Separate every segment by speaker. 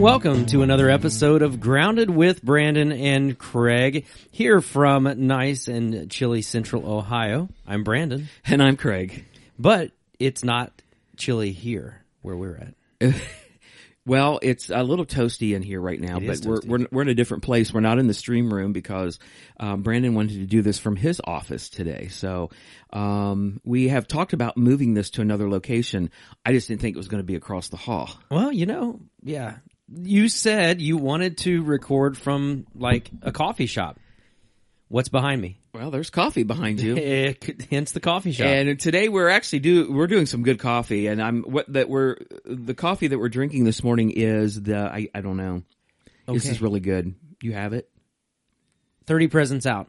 Speaker 1: And welcome to another episode of Grounded with Brandon and Craig here from nice and chilly central Ohio. I'm Brandon,
Speaker 2: And I'm Craig.
Speaker 1: but it's not chilly here where we're at.
Speaker 2: Well, it's a little toasty in here right now,
Speaker 1: It
Speaker 2: but we're, we're we're in a different place. We're not in the stream room because um, Brandon wanted to do this from his office today. So um, we have talked about moving this to another location. I just didn't think it was going to be across the hall.
Speaker 1: Well, you know, yeah. You said you wanted to record from like a coffee shop. What's behind me?
Speaker 2: Well, there's coffee behind you.
Speaker 1: Hence the coffee shop.
Speaker 2: And today we're actually do we're doing some good coffee, and I'm what that we're the coffee that we're drinking this morning is the I I don't know. This is really good. You have it.
Speaker 1: 30 presents out.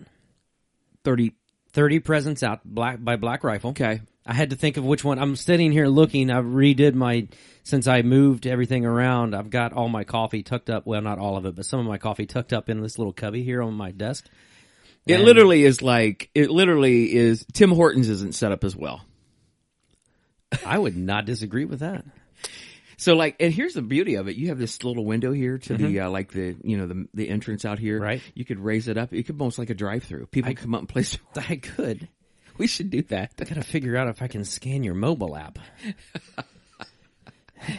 Speaker 2: Thirty.
Speaker 1: 30 presents out black by Black Rifle.
Speaker 2: Okay.
Speaker 1: I had to think of which one. I'm sitting here looking. I redid my since I moved everything around. I've got all my coffee tucked up. Well, not all of it, but some of my coffee tucked up in this little cubby here on my desk.
Speaker 2: It
Speaker 1: And-
Speaker 2: literally is like it literally is. Tim Hortons isn't set up as well.
Speaker 1: I would not disagree with that.
Speaker 2: So like, and here's the beauty of it: you have this little window here to the uh, like the you know the the entrance out here.
Speaker 1: Mm-hmm. Right.
Speaker 2: You could raise it up. It could almost like a drive-through. People come up and place.
Speaker 1: I could.
Speaker 2: We should do that
Speaker 1: I gotta figure out if I can scan your mobile app.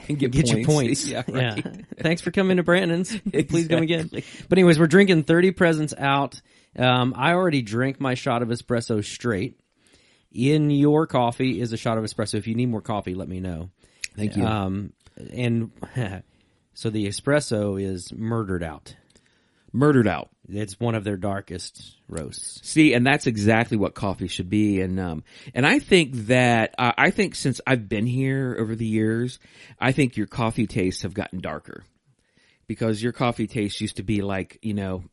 Speaker 2: and get,
Speaker 1: Get your points.
Speaker 2: Yeah, right.
Speaker 1: Thanks for coming to Brandon's. Please come again. But anyways, we're drinking 30 presents out. Um, I already drank my shot of espresso straight. In your coffee is a shot of espresso. If you need more coffee, let me know.
Speaker 2: Thank you.
Speaker 1: Um, and so the espresso is murdered out.
Speaker 2: Murdered out.
Speaker 1: It's one of their darkest roasts.
Speaker 2: See, and that's exactly what coffee should be. And um, and I think that uh, I think since I've been here over the years, I think your coffee tastes have gotten darker because your coffee taste used to be like you know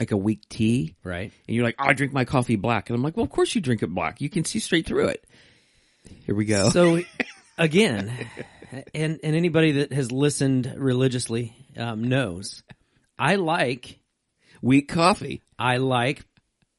Speaker 2: like a weak tea,
Speaker 1: Right.
Speaker 2: and you're like, oh, I drink my coffee black, and I'm like, well, of course you drink it black. You can see straight through it. Here we go.
Speaker 1: So again, and and anybody that has listened religiously um, knows, I like
Speaker 2: Weak coffee.
Speaker 1: I like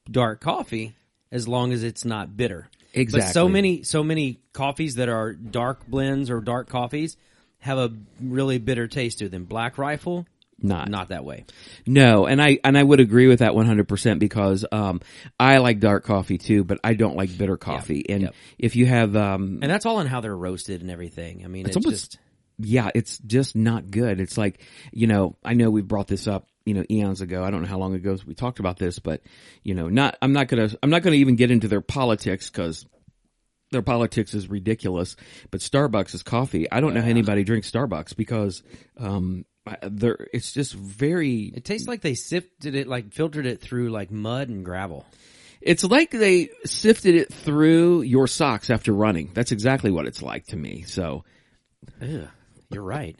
Speaker 1: dark coffee as long as it's not bitter. Exactly. But so many so many coffees that are dark blends or dark coffees have a really bitter taste to them. Black Rifle,
Speaker 2: Not.
Speaker 1: not that way.
Speaker 2: No, and I and I would agree with that 100% because um I like dark coffee too, but I don't like bitter coffee. And
Speaker 1: Yep.
Speaker 2: if you have um
Speaker 1: And that's all in how they're roasted and everything. I mean, it's,
Speaker 2: almost-
Speaker 1: just
Speaker 2: yeah, it's just not good. It's like, you know, I know we've brought this up, you know, eons ago. I don't know how long ago we talked about this, but you know, not I'm not going to I'm not going to even get into their politics cuz their politics is ridiculous, but Starbucks is coffee. I don't know how anybody drinks Starbucks because um they're it's just very
Speaker 1: it tastes like they sifted it, like filtered it through like mud and gravel.
Speaker 2: It's like they sifted it through your socks after running. That's exactly what it's like to me. So,
Speaker 1: Ugh, you're right.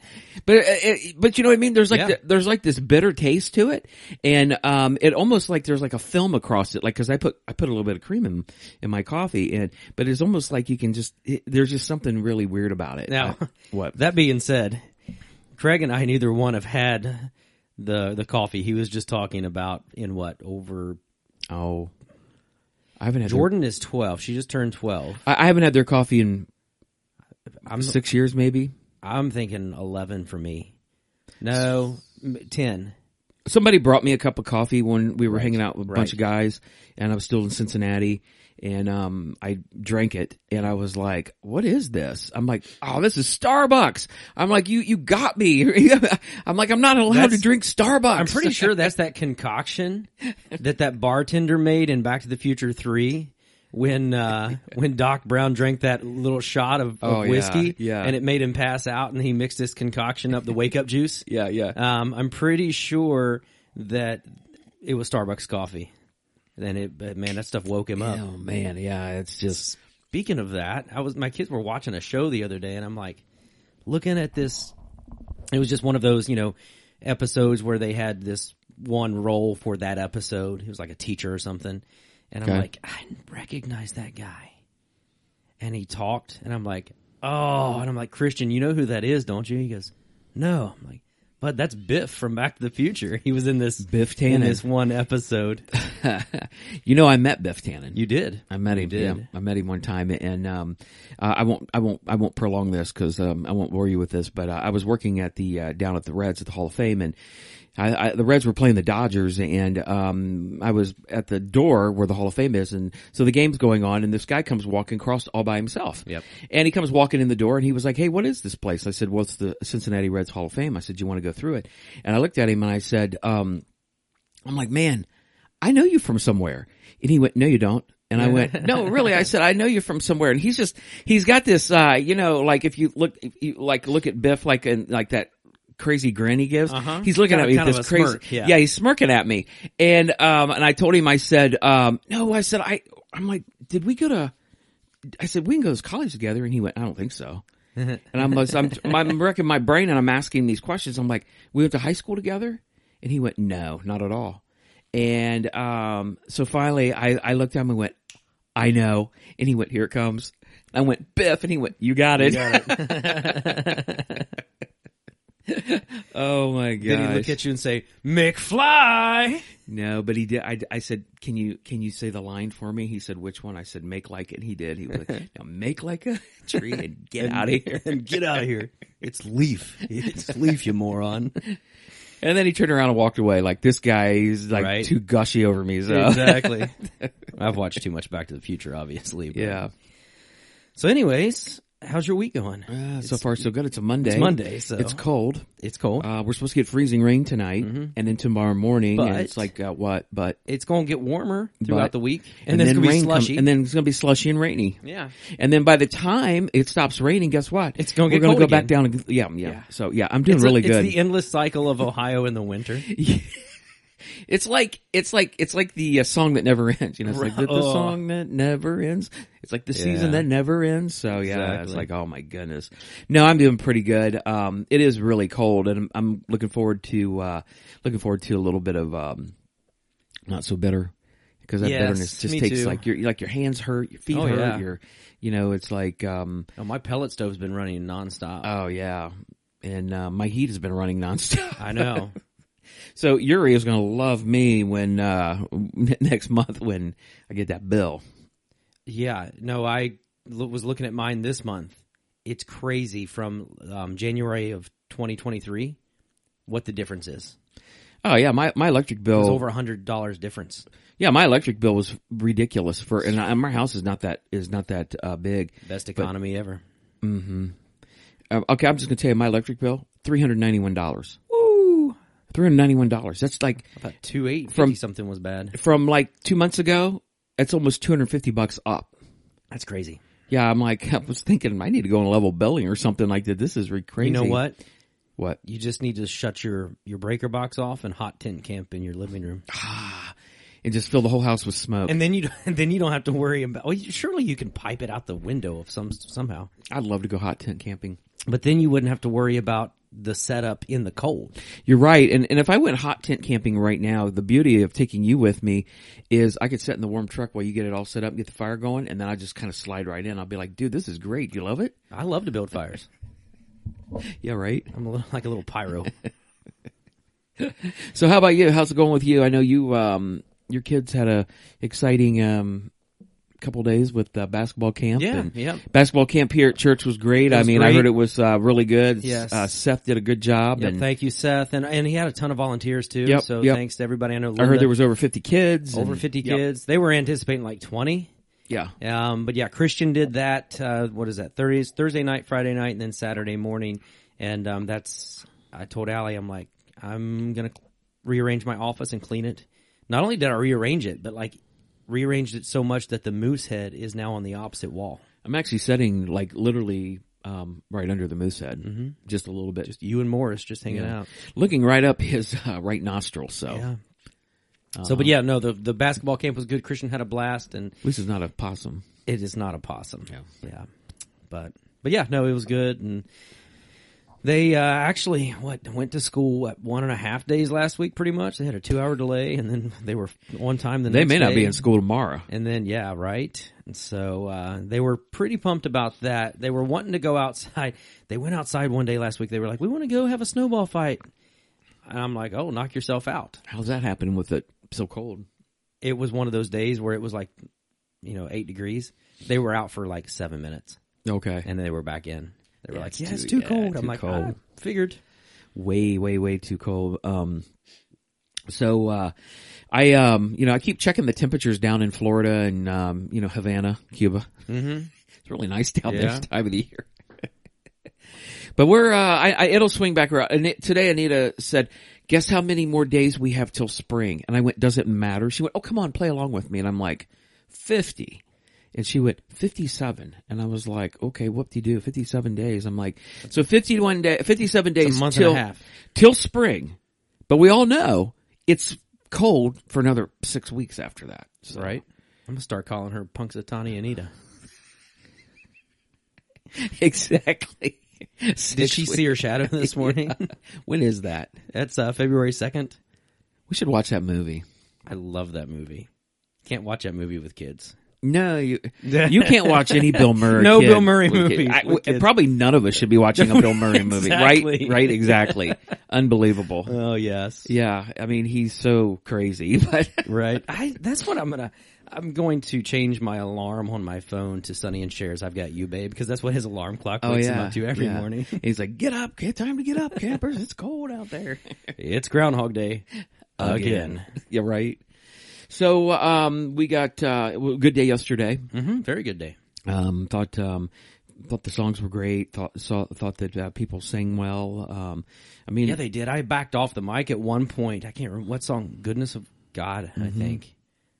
Speaker 2: but uh, it, but you know what I mean? There's like
Speaker 1: Yeah.
Speaker 2: the- there's like this bitter taste to it, and um, it almost like there's like a film across it. Like because I put I put a little bit of cream in in my coffee, and but it's almost like you can just it, there's just something really weird about it.
Speaker 1: Now,
Speaker 2: I- what?
Speaker 1: That being said, Craig and I neither one have had the the coffee he was just talking about in what over
Speaker 2: oh, I haven't had
Speaker 1: Jordan is 12. She just turned 12.
Speaker 2: I, I haven't had their coffee in
Speaker 1: I'm
Speaker 2: six years, maybe.
Speaker 1: I'm thinking 11 for me. No, 10.
Speaker 2: somebody brought me a cup of coffee when we were hanging out with a
Speaker 1: right.
Speaker 2: bunch of guys and I was still in Cincinnati and um I drank it and I was like, "What is this?" I'm like, "Oh, this is Starbucks." I'm like, "You you got me." I'm like, "I'm not allowed to drink Starbucks."
Speaker 1: I'm pretty sure that's that concoction that that bartender made in Back to the Future 3 when uh when Doc Brown drank that little shot of, of
Speaker 2: Oh,
Speaker 1: whiskey
Speaker 2: yeah.
Speaker 1: and it made him pass out and he mixed this concoction up the wake up juice.
Speaker 2: Yeah, yeah.
Speaker 1: Um, I'm pretty sure that it was Starbucks coffee. And it, but man, that stuff woke him up.
Speaker 2: oh man, yeah, it's just
Speaker 1: Speaking of that, I was my kids were watching a show the other day, and I'm like, looking at this. It was just one of those, you know, episodes where they had this one role for that episode. He was like a teacher or something, and I'm
Speaker 2: Okay.
Speaker 1: like, I recognize that guy. And he talked, and I'm like, oh, and I'm like, Christian, you know who that is, don't you? He goes, no. I'm like, But that's Biff from Back to the Future. He was in this
Speaker 2: Biff
Speaker 1: in
Speaker 2: Tannen.
Speaker 1: this one episode.
Speaker 2: you know, I met Biff Tannen.
Speaker 1: You did.
Speaker 2: I met him.
Speaker 1: Did.
Speaker 2: Yeah, I met him one time, and um, uh, I won't, I won't, I won't prolong this because um, I won't bore you with this. But uh, I was working at the uh, down at the Reds at the Hall of Fame, and I, I, the Reds were playing the Dodgers, and um, I was at the door where the Hall of Fame is, and so the game's going on, and this guy comes walking across all by himself.
Speaker 1: Yep.
Speaker 2: And he comes walking in the door, and he was like, "Hey, what is this place?" I said, "Well, it's the Cincinnati Reds Hall of Fame." I said, "You want to go through it?" And I looked at him, and I said, um, "I'm like, man." I know you from somewhere. And he went, no, you don't. And I went, no, really? I said, I know you from somewhere. And he's just, he's got this, uh, you know, like if you look, if you like look at Biff like, and like that crazy grin he gives,
Speaker 1: Uh-huh.
Speaker 2: he's looking
Speaker 1: Kind
Speaker 2: at me with this crazy,
Speaker 1: smirk, yeah.
Speaker 2: he's smirking at me. And, um, and I told him, I said, um, no, I said, I, I'm like, did we go to, I said, we can go to college together. And he went, I don't think so. and I'm, I'm, I'm wrecking my brain and I'm asking these questions. I'm like, we went to high school together? And he went, no, not at all. And um, so finally, I, I looked at him and went, I know. And he went, here it comes. I went, Biff. And he went, you got it. oh my god!
Speaker 1: Did he look at you and say, McFly?
Speaker 2: No, but he did. I, I said, can you, can you say the line for me? He said, which one? I said, make like it. And he did. He was like, now make like a tree and get out of here.
Speaker 1: and get out of here. It's Leaf. It's Leaf, you moron.
Speaker 2: And then he turned around and walked away. Like this guy, he's like
Speaker 1: Right.
Speaker 2: too gushy over me. So
Speaker 1: Exactly. I've watched too much Back to the Future, obviously. but-
Speaker 2: yeah.
Speaker 1: So, anyways, how's your week going?
Speaker 2: Uh, so far so good. It's a Monday.
Speaker 1: It's Monday, so
Speaker 2: It's cold.
Speaker 1: it's cold.
Speaker 2: Uh, we're supposed to get freezing rain tonight, and then tomorrow morning, and
Speaker 1: Mm-hmm. But-
Speaker 2: it's like uh, what? But
Speaker 1: it's going to get warmer throughout
Speaker 2: But-
Speaker 1: the week,
Speaker 2: and,
Speaker 1: and, then,
Speaker 2: then
Speaker 1: it's going to be slushy.
Speaker 2: and then it's going to be slushy and rainy.
Speaker 1: yeah,
Speaker 2: And then by the time it stops raining, guess what?
Speaker 1: It's gonna get.
Speaker 2: We're gonna
Speaker 1: cold
Speaker 2: go back down. And, yeah, yeah,
Speaker 1: Yeah.
Speaker 2: So yeah, I'm doing
Speaker 1: it's
Speaker 2: really
Speaker 1: a-
Speaker 2: good.
Speaker 1: It's the endless cycle of Ohio in the winter.
Speaker 2: It's like it's like it's like the uh, song that never ends. You know, it's like the, the
Speaker 1: Oh.
Speaker 2: song that never ends. It's like the season
Speaker 1: Yeah.
Speaker 2: that never ends. So yeah, it's like oh my goodness. No, I'm doing pretty good. Um, it is really cold, and I'm, I'm looking forward to uh, looking forward to a little bit of um, not so bitter because that
Speaker 1: Yes,
Speaker 2: bitterness just takes
Speaker 1: too.
Speaker 2: like your like your hands hurt, your feet
Speaker 1: Oh,
Speaker 2: hurt,
Speaker 1: yeah.
Speaker 2: your you know it's like um,
Speaker 1: Oh, my pellet stove's been running nonstop.
Speaker 2: oh yeah. And uh, my heat has been running nonstop.
Speaker 1: I know.
Speaker 2: So Yuri is going to love me when uh next month when I get that bill.
Speaker 1: Yeah, no, I was looking at mine this month. It's crazy from um, January of 2023 what the difference is.
Speaker 2: Oh yeah, my my electric bill
Speaker 1: It's over a hundred dollars difference.
Speaker 2: Yeah, my electric bill was ridiculous for and I, my house is not that is not that uh, big.
Speaker 1: Best economy ever.
Speaker 2: Uh, okay, I'm just going to tell you my electric bill $391. That's like
Speaker 1: thought two eight
Speaker 2: From-
Speaker 1: something was bad.
Speaker 2: from like 2 months ago, it's almost 250 bucks up.
Speaker 1: That's crazy.
Speaker 2: Yeah, I'm like I was thinking I need to go on level billing or something like that. This is re- crazy.
Speaker 1: You know what?
Speaker 2: What?
Speaker 1: You just need to shut your your breaker box off and hot tent camp in your living room,
Speaker 2: And just fill the whole house with smoke.
Speaker 1: and then you then you don't have to worry about. Well, you- surely you can pipe it out the window of some somehow,
Speaker 2: I'd love to go hot tent camping.
Speaker 1: but then you wouldn't have to worry about the setup in the cold.
Speaker 2: You're right. And and if I went hot tent camping right now, the beauty of taking you with me is I could sit in the warm truck while you get it all set up and get the fire going, and then I just kind of slide right in. I'll be like, dude, this is great. You love it?
Speaker 1: I love to build fires.
Speaker 2: Yeah, right.
Speaker 1: I'm a little, like a little pyro.
Speaker 2: So how about you? How's it going with you? I know you um your kids had a exciting um couple days with uh, basketball camp.
Speaker 1: Yeah,
Speaker 2: and
Speaker 1: yeah.
Speaker 2: Basketball camp here at church was great. I
Speaker 1: was
Speaker 2: mean, I heard it was uh, really good.
Speaker 1: Yes.
Speaker 2: Uh, Seth did a good job,
Speaker 1: Yeah,
Speaker 2: and
Speaker 1: thank you, Seth, and and he had a ton of volunteers too.
Speaker 2: Yep,
Speaker 1: so
Speaker 2: yep.
Speaker 1: thanks to everybody. I know
Speaker 2: I heard there was over fifty kids.
Speaker 1: over
Speaker 2: and-
Speaker 1: fifty
Speaker 2: Yep.
Speaker 1: kids. They were anticipating like twenty.
Speaker 2: Yeah.
Speaker 1: Um, but yeah, Christian did that. Uh, what is that? Thursday, Thursday night, Friday night, and then Saturday morning. And um, that's I told Allie, I'm like, I'm gonna rearrange my office and clean it. Not only did I rearrange it, but like rearranged it so much that the moose head is now on the opposite wall.
Speaker 2: I'm actually setting like literally um, right under the moose head, mm-hmm. just a little bit,
Speaker 1: Just you and Morris just hanging
Speaker 2: Yeah.
Speaker 1: out.
Speaker 2: looking right up his uh, right nostril. So
Speaker 1: Yeah. So, but yeah, no, the the basketball camp was good. Christian had a blast, and
Speaker 2: least it's not a possum.
Speaker 1: it is not a possum.
Speaker 2: Yeah.
Speaker 1: yeah. But but yeah, no, it was good, and they uh, actually what went to school what one and a half days last week, pretty much. They had a two hour delay, and then they were on time. The
Speaker 2: They may not
Speaker 1: day.
Speaker 2: be in school tomorrow.
Speaker 1: And then yeah, right. And so uh, they were pretty pumped about that. They were wanting to go outside. They went outside one day last week. They were like, "We want to go have a snowball fight." and I'm like, oh, knock yourself out.
Speaker 2: How's that happening with it so cold?
Speaker 1: It was one of those days where it was like, you know, eight degrees. They were out for like seven minutes,
Speaker 2: Okay.
Speaker 1: and then they were back in. They were
Speaker 2: Yeah,
Speaker 1: like, yeah, it's too
Speaker 2: yeah,
Speaker 1: cold.
Speaker 2: too
Speaker 1: I'm like,
Speaker 2: cold.
Speaker 1: "Ah, figured.
Speaker 2: way, way, way too cold. Um, so, uh, I, um, you know, I keep checking the temperatures down in Florida and, um, you know, Havana, Cuba.
Speaker 1: Mm-hmm.
Speaker 2: It's really nice down there
Speaker 1: Yeah.
Speaker 2: this time of the year. but we're, uh, I, I, it'll swing back around. And it, today Anita said, guess how many more days we have till spring? And I went, does it matter? She went, oh, come on, play along with me. And I'm like, 50. And she went, 57. And I was like, okay, whoop de do, 57 days. I'm like, so 51 day, 57 days
Speaker 1: It's a month
Speaker 2: till,
Speaker 1: and a half.
Speaker 2: till spring. But we all know it's cold for another six weeks after that. So.
Speaker 1: Right. I'm gonna start calling her Punxsutawney Anita.
Speaker 2: Exactly.
Speaker 1: Did she see her shadow this morning?
Speaker 2: when is that?
Speaker 1: That's uh, February second.
Speaker 2: We should watch that movie.
Speaker 1: I love that movie. Can't watch that movie with kids.
Speaker 2: No, you you can't watch any Bill Murray.
Speaker 1: No
Speaker 2: kid
Speaker 1: Bill Murray
Speaker 2: kids. I- probably none of us should be watching a Bill Murray movie,
Speaker 1: Exactly.
Speaker 2: right? Right? Exactly. Unbelievable.
Speaker 1: Oh yes.
Speaker 2: Yeah, I mean he's so crazy, but
Speaker 1: Right. I that's what I'm gonna I'm going to change my alarm on my phone to Sonny and Cher. I've got you babe because that's what his alarm clock oh, wakes him up to every
Speaker 2: Oh, yeah.
Speaker 1: morning.
Speaker 2: He's like, "Get up, get time to get up, campers. It's cold out there."
Speaker 1: it's Groundhog Day again.
Speaker 2: yeah, right. So um, we got uh, a good day yesterday.
Speaker 1: hmm Very good day.
Speaker 2: Um, thought um, thought the songs were great. Thought saw, thought that uh, people sang well. Um, I mean,
Speaker 1: Yeah, they did. I backed off the mic at one point. I can't remember what song. Goodness of God, I
Speaker 2: Mm-hmm.
Speaker 1: think.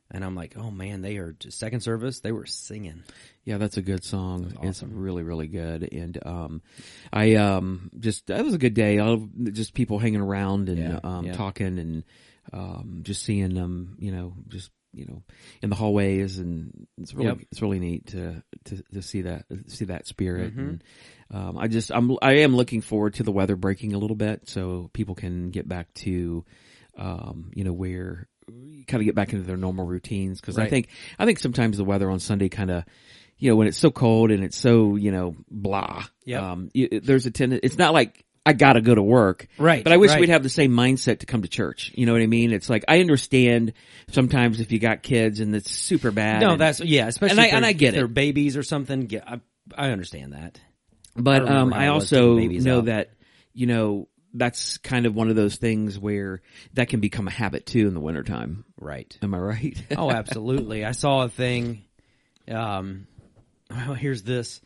Speaker 1: And I'm like, oh man, they are just second service. They were singing.
Speaker 2: yeah, that's a good song. It's really really good. And um, I um, just that was a good day. All just people hanging around and
Speaker 1: Yeah,
Speaker 2: um,
Speaker 1: yeah.
Speaker 2: talking and um, just seeing them. You know, just you know in the hallways and it's really
Speaker 1: Yep.
Speaker 2: it's really neat to, to to see that see that spirit
Speaker 1: Mm-hmm.
Speaker 2: and um, I just I'm I am looking forward to the weather breaking a little bit so people can get back to um, you know where kind of get back into their normal routines because I think I think sometimes the weather on Sunday kind of you know when it's so cold and it's so you know blah
Speaker 1: Yep.
Speaker 2: um, you, there's a tendency it's not like I gotta go to work
Speaker 1: Right,
Speaker 2: but I wish
Speaker 1: right.
Speaker 2: we'd have the same mindset to come to church you know what I mean it's like I understand sometimes if you got kids and it's super bad
Speaker 1: No,
Speaker 2: and-
Speaker 1: that's yeah. Especially
Speaker 2: And I- and I get
Speaker 1: they're babies or something. Yeah, I, I understand that.
Speaker 2: But
Speaker 1: I
Speaker 2: um, I also know
Speaker 1: out.
Speaker 2: that you know that's kind of one of those things where that can become a habit too in the wintertime.
Speaker 1: Right.
Speaker 2: Am I right?
Speaker 1: Oh, absolutely. I saw a thing. Um, well, here's this.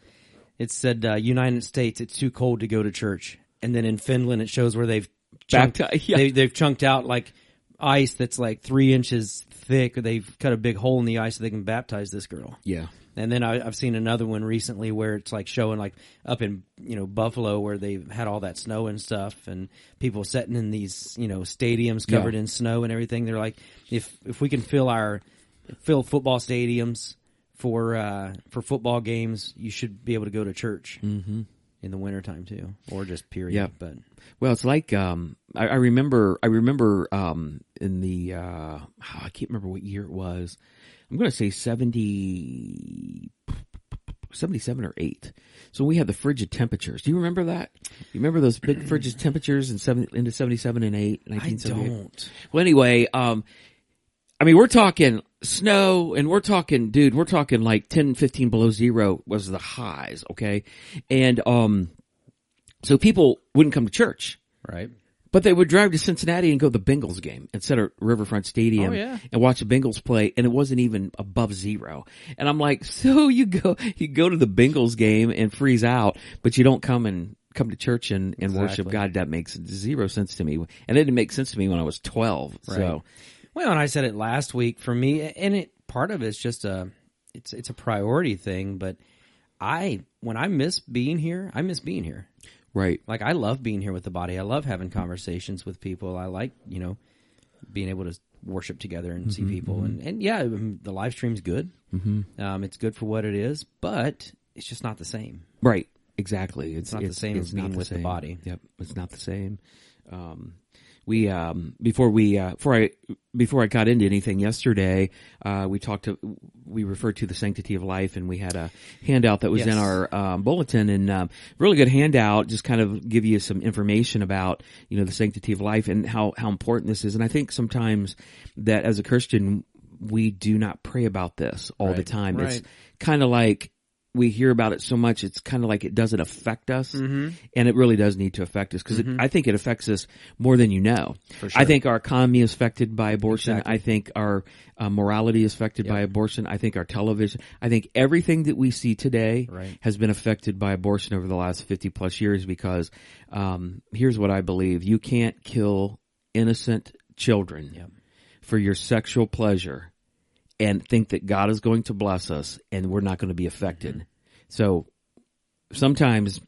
Speaker 1: It said uh, United States. It's too cold to go to church, and then in Finland, it shows where they've chunked,
Speaker 2: Bapti- yeah.
Speaker 1: they, they've chunked out like ice that's like three inches thick. They've cut a big hole in the ice so they can baptize this girl.
Speaker 2: yeah.
Speaker 1: And then I, I've seen another one recently where it's like showing like up in you know Buffalo where they've had all that snow and stuff, and people sitting in these you know stadiums covered
Speaker 2: Yeah.
Speaker 1: in snow and everything. They're like, if if we can fill our fill football stadiums for uh, for football games, you should be able to go to church mm-hmm. In the wintertime too, or just period.
Speaker 2: Yeah.
Speaker 1: But
Speaker 2: Well, it's like um, I, I remember. I remember um, in the uh, I can't remember what year it was. I'm going to say 70, 77 or eight. So we had the frigid temperatures. Do you remember that? You remember those big frigid temperatures in seven into seventy seven and eight?
Speaker 1: I don't.
Speaker 2: Well, anyway, um, I mean, we're talking snow and we're talking, dude, we're talking like 10, 15 below zero was the highs. Okay. And, um, so people wouldn't come to church,
Speaker 1: Right.
Speaker 2: but they would drive to Cincinnati and go to the Bengals game instead of Riverfront Stadium
Speaker 1: Oh, yeah.
Speaker 2: and watch the Bengals play. And it wasn't even above zero. And I'm like, so you go, you go to the Bengals game and freeze out, but you don't come and come to church and, and worship God. That makes zero sense to me. And it didn't make sense to me when I was 12. So.
Speaker 1: Well, and I said it last week for me, and it part of it's just a it's it's a priority thing. But I when I miss being here, I miss being here.
Speaker 2: Right.
Speaker 1: Like I love being here with the body. I love having conversations with people. I like you know being able to worship together and see people. And and yeah, the live stream's good. Mm-hmm. Um, it's good for what it is, but it's just not the same.
Speaker 2: Right. Exactly. It's,
Speaker 1: not the same as being with the body.
Speaker 2: Yep. It's not the same. Um, we um before we uh before I before I got into anything yesterday, uh we talked to we referred to the sanctity of life and we had a handout that was
Speaker 1: Yes.
Speaker 2: in our um, bulletin and um, really good handout just kind of give you some information about you know the sanctity of life and how how important this is and I think sometimes that as a Christian we do not pray about this all the
Speaker 1: Right.
Speaker 2: time. It's kind of like we hear about it so much, it's kind of like it doesn't affect us,
Speaker 1: Mm-hmm.
Speaker 2: and it really does need to affect us because I think it affects us more than you know.
Speaker 1: Sure.
Speaker 2: I think our economy is affected by abortion.
Speaker 1: Exactly.
Speaker 2: I think our uh, morality is affected by abortion. I think our television. I think everything that we see today
Speaker 1: Right.
Speaker 2: has been affected by abortion over the last fifty plus years. Because um, here's what I believe: you can't kill innocent children
Speaker 1: Yep.
Speaker 2: for your sexual pleasure and think that God is going to bless us and we're not going to be affected.
Speaker 1: Mm-hmm.
Speaker 2: So sometimes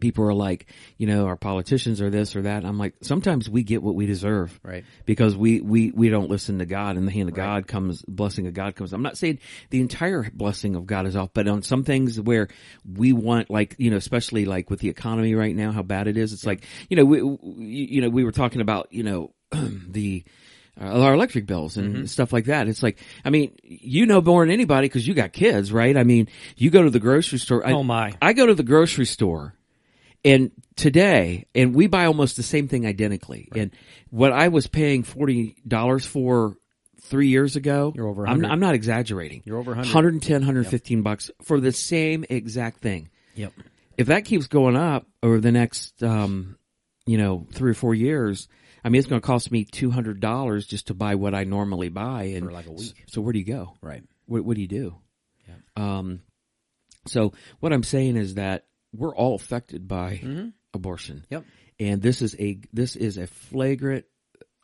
Speaker 2: people are like, you know, our politicians are this or that. I'm like, sometimes we get what we deserve.
Speaker 1: Right.
Speaker 2: Because we, we, we don't listen to God and the hand of God comes, blessing of God comes. I'm not saying the entire blessing of God is off, but on some things where we want, like, you know, especially like with the economy right now, how bad it is. It's like, you know, we, you know, we were talking about, you know, the, our electric bills and
Speaker 1: Mm-hmm.
Speaker 2: stuff like that. It's like, I mean, you know more than anybody because you got kids, right? I mean, you go to the grocery store. I,
Speaker 1: Oh, my.
Speaker 2: I go to the grocery store and today, and we buy almost the same thing identically. And what I was paying $40 for three years ago,
Speaker 1: You're over
Speaker 2: I'm, I'm not exaggerating.
Speaker 1: You're over 100.
Speaker 2: 110, 115 bucks for the same exact thing.
Speaker 1: Yep.
Speaker 2: If that keeps going up over the next, um, you know, three or four years, I mean, it's going to cost me $200 just to buy what I normally buy. And
Speaker 1: For like a week.
Speaker 2: So where do you go?
Speaker 1: Right.
Speaker 2: What, what do you do?
Speaker 1: Yeah.
Speaker 2: Um, so what I'm saying is that we're all affected by
Speaker 1: Mm-hmm.
Speaker 2: abortion.
Speaker 1: Yep.
Speaker 2: And this is a this is a flagrant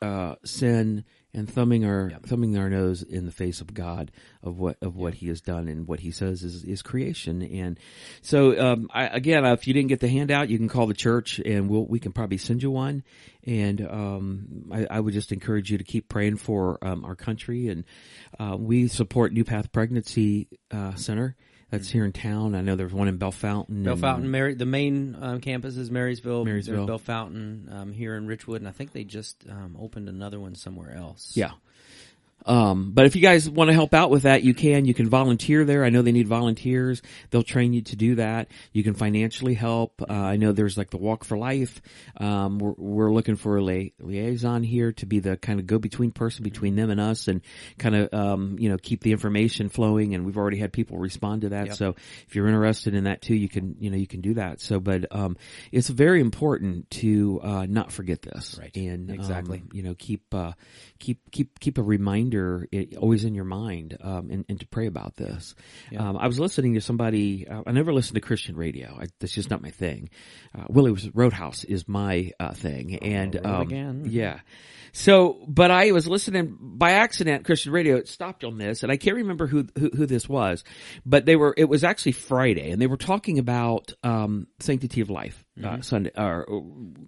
Speaker 2: uh, sin and thumbing our
Speaker 1: Yep.
Speaker 2: thumbing our nose in the face of God of what of what He has done and what He says is is creation. And so um, I, again, if you didn't get the handout, you can call the church and we'll we can probably send you one. And um, I, I would just encourage you to keep praying for um, our country. And uh, we support New Path Pregnancy uh, Center. That's here in town. I know there's one in Bellefontaine.
Speaker 1: Bell Fountain, Mary. The main um, campus is Marysville.
Speaker 2: Marysville.
Speaker 1: Bellefontaine um, here in Richwood, and I think they just um, opened another one somewhere else.
Speaker 2: Yeah. Um, but if you guys want to help out with that, you can. You can volunteer there. I know they need volunteers. They'll train you to do that. You can financially help. Uh, I know there's like the Walk for Life. Um, we're, we're looking for a lia- liaison here to be the kind of go-between person between them and us, and kind of um, you know keep the information flowing. And we've already had people respond to that.
Speaker 1: Yep.
Speaker 2: So if you're interested in that too, you can you know you can do that. So, but um, it's very important to uh, not forget this.
Speaker 1: Right.
Speaker 2: And um,
Speaker 1: Exactly.
Speaker 2: you know keep uh, keep keep keep a reminder it, always in your mind um, and, and to pray about this.
Speaker 1: Yeah.
Speaker 2: Um, I was listening to somebody. Uh, I never listened to Christian radio. I, that's just not my thing. Uh, Willie Roadhouse is my uh, thing, and
Speaker 1: road
Speaker 2: um,
Speaker 1: again.
Speaker 2: yeah. So, but I was listening by accident. Christian radio it stopped on this, and I can't remember who, who who this was, but they were. It was actually Friday, and they were talking about um, sanctity of life uh, Sunday or uh,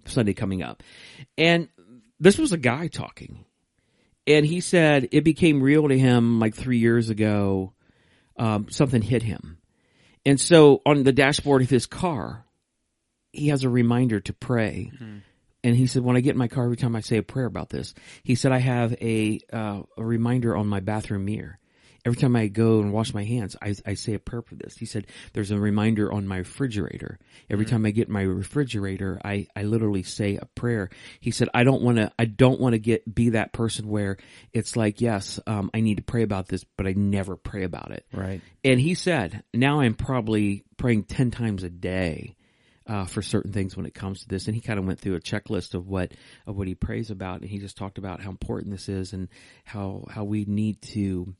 Speaker 2: Sunday coming up, and this was a guy talking, and he said it became real to him like three years ago. Um, something hit him, and so on the dashboard of his car, he has a reminder to pray. And he said, when I get in my car, every time I say a prayer about this, he said, I have a, uh, a reminder on my bathroom mirror. Every time I go and wash my hands, I, I say a prayer for this. He said, there's a reminder on my refrigerator. Every time I get in my refrigerator, I, I literally say a prayer. He said, I don't want to, I don't want to get, be that person where it's like, yes, um, I need to pray about this, but I never pray about it.
Speaker 1: Right.
Speaker 2: And he said, now I'm probably praying 10 times a day. Uh, for certain things when it comes to this, and he kind of went through a checklist of what of what he prays about, and he just talked about how important this is and how how we need to,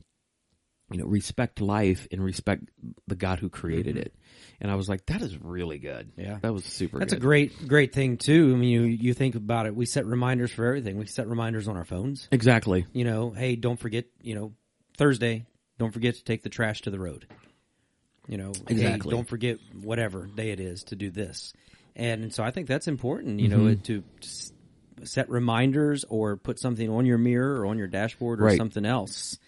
Speaker 2: you know, respect life and respect the God who created mm-hmm. it. And I was like, that is really good.
Speaker 1: Yeah.
Speaker 2: that was super.
Speaker 1: That's
Speaker 2: good.
Speaker 1: a great, great thing too. I mean, you you think about it. We set reminders for everything. We set reminders on our phones.
Speaker 2: exactly.
Speaker 1: You know, hey, don't forget. You know, Thursday, don't forget to take the trash to the road. You know,
Speaker 2: Exactly.
Speaker 1: hey, don't forget whatever day it is to do this. And so I think that's important. You know, mm-hmm. to, to set reminders or put something on your mirror or on your dashboard or
Speaker 2: Right.
Speaker 1: something else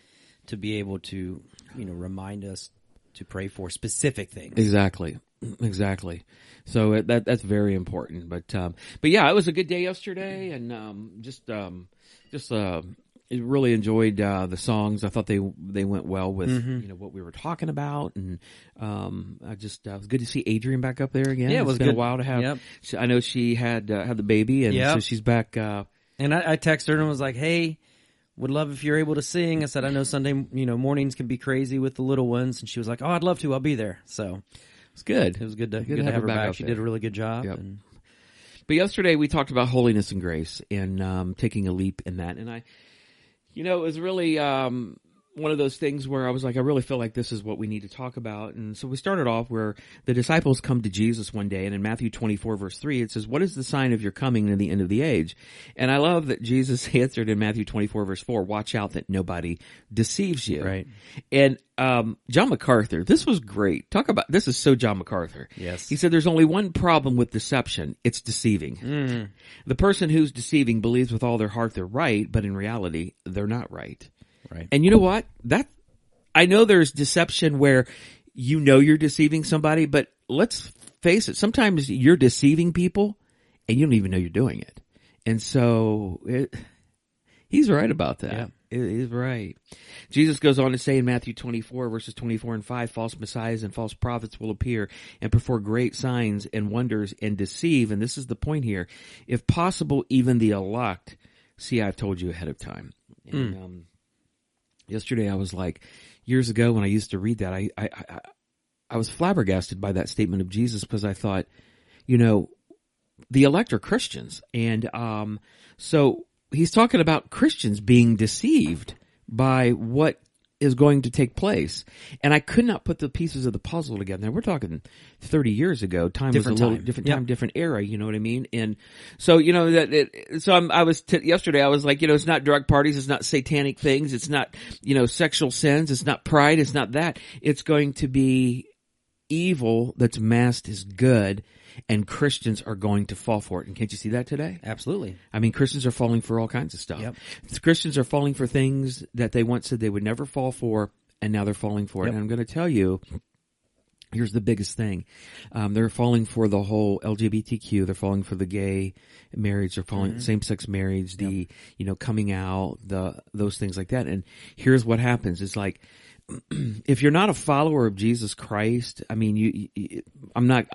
Speaker 1: to be able to, you know, remind us to pray for specific things.
Speaker 2: Exactly. Exactly. So it, that that's very important. But um, but yeah, it was a good day yesterday, and um, just um, just uh, really enjoyed uh, the songs. I thought they they went well with
Speaker 1: Mm-hmm.
Speaker 2: you know what we were talking about, and um, I just uh, it was good to see Adrian back up there again.
Speaker 1: Yeah, it
Speaker 2: It's
Speaker 1: was
Speaker 2: been
Speaker 1: good.
Speaker 2: a while to have.
Speaker 1: Yep.
Speaker 2: she- I know she had uh, had the baby, and
Speaker 1: Yep.
Speaker 2: so she's back. Uh,
Speaker 1: And I, I texted her and was like, "Hey, would love if you're able to sing." I said, "I know Sunday, you know, mornings can be crazy with the little ones," and she was like, "Oh, I'd love to. I'll be there." So
Speaker 2: it's good.
Speaker 1: it was good to
Speaker 2: Good
Speaker 1: good,
Speaker 2: to have
Speaker 1: have
Speaker 2: her back
Speaker 1: back. She did a really good job.
Speaker 2: Yep.
Speaker 1: And
Speaker 2: But yesterday we talked about holiness and grace and um, taking a leap in that, and I, you know, it was really um, one of those things where I was like, I really feel like this is what we need to talk about, and so we started off where the disciples come to Jesus one day, and in Matthew twenty four verse three it says, "What is the sign of your coming and the end of the age?" And I love that Jesus answered in Matthew twenty four verse four, "Watch out that nobody deceives you."
Speaker 1: Right.
Speaker 2: And um, John MacArthur, this was great. Talk about this is so John MacArthur.
Speaker 1: Yes.
Speaker 2: He said there's only one problem with deception. It's deceiving. The person who's deceiving believes with all their heart they're right, but in reality, they're not right.
Speaker 1: Right.
Speaker 2: And you know what? That I know there's deception where you know you're deceiving somebody, but let's face it, sometimes you're deceiving people and you don't even know you're doing it. And so it, he's right about that.
Speaker 1: Yeah.
Speaker 2: He- He's right. Jesus goes on to say in Matthew 24 verses 24 and 5, false messiahs and false prophets will appear and perform great signs and wonders and deceive. And this is the point here. If possible, even the elect. See, I've told you ahead of time. And, um, yesterday I was like, years ago when I used to read that, I, I, I, I was flabbergasted by that statement of Jesus because I thought, you know, the elect are Christians. And, um, so he's talking about Christians being deceived by what is going to take place. And I could not put the pieces of the puzzle together. Now we're talking 30 years ago. Time
Speaker 1: Different
Speaker 2: was a little
Speaker 1: time.
Speaker 2: different
Speaker 1: Yep.
Speaker 2: different era. You know what I mean? And so, you know, that, it, so I'm, I was, t- yesterday I was like, you know, it's not drug parties. It's not satanic things. It's not, you know, sexual sins. It's not pride. It's not that. It's going to be evil that's masked as good and Christians are going to fall for it. And can't you see that today?
Speaker 1: Absolutely.
Speaker 2: I mean, Christians are falling for all kinds of stuff.
Speaker 1: Yep.
Speaker 2: Christians are falling for things that they once said they would never fall for, and now they're falling for it. And I'm going to tell you, here's the biggest thing. Um, they're falling for the whole LGBTQ. They're falling for the gay marriage. They're falling
Speaker 1: Mm-hmm.
Speaker 2: same-sex marriage, the, you know, coming out, the, those things like that. And here's what happens. It's like, if you're not a follower of Jesus Christ, I mean, you, you I'm not,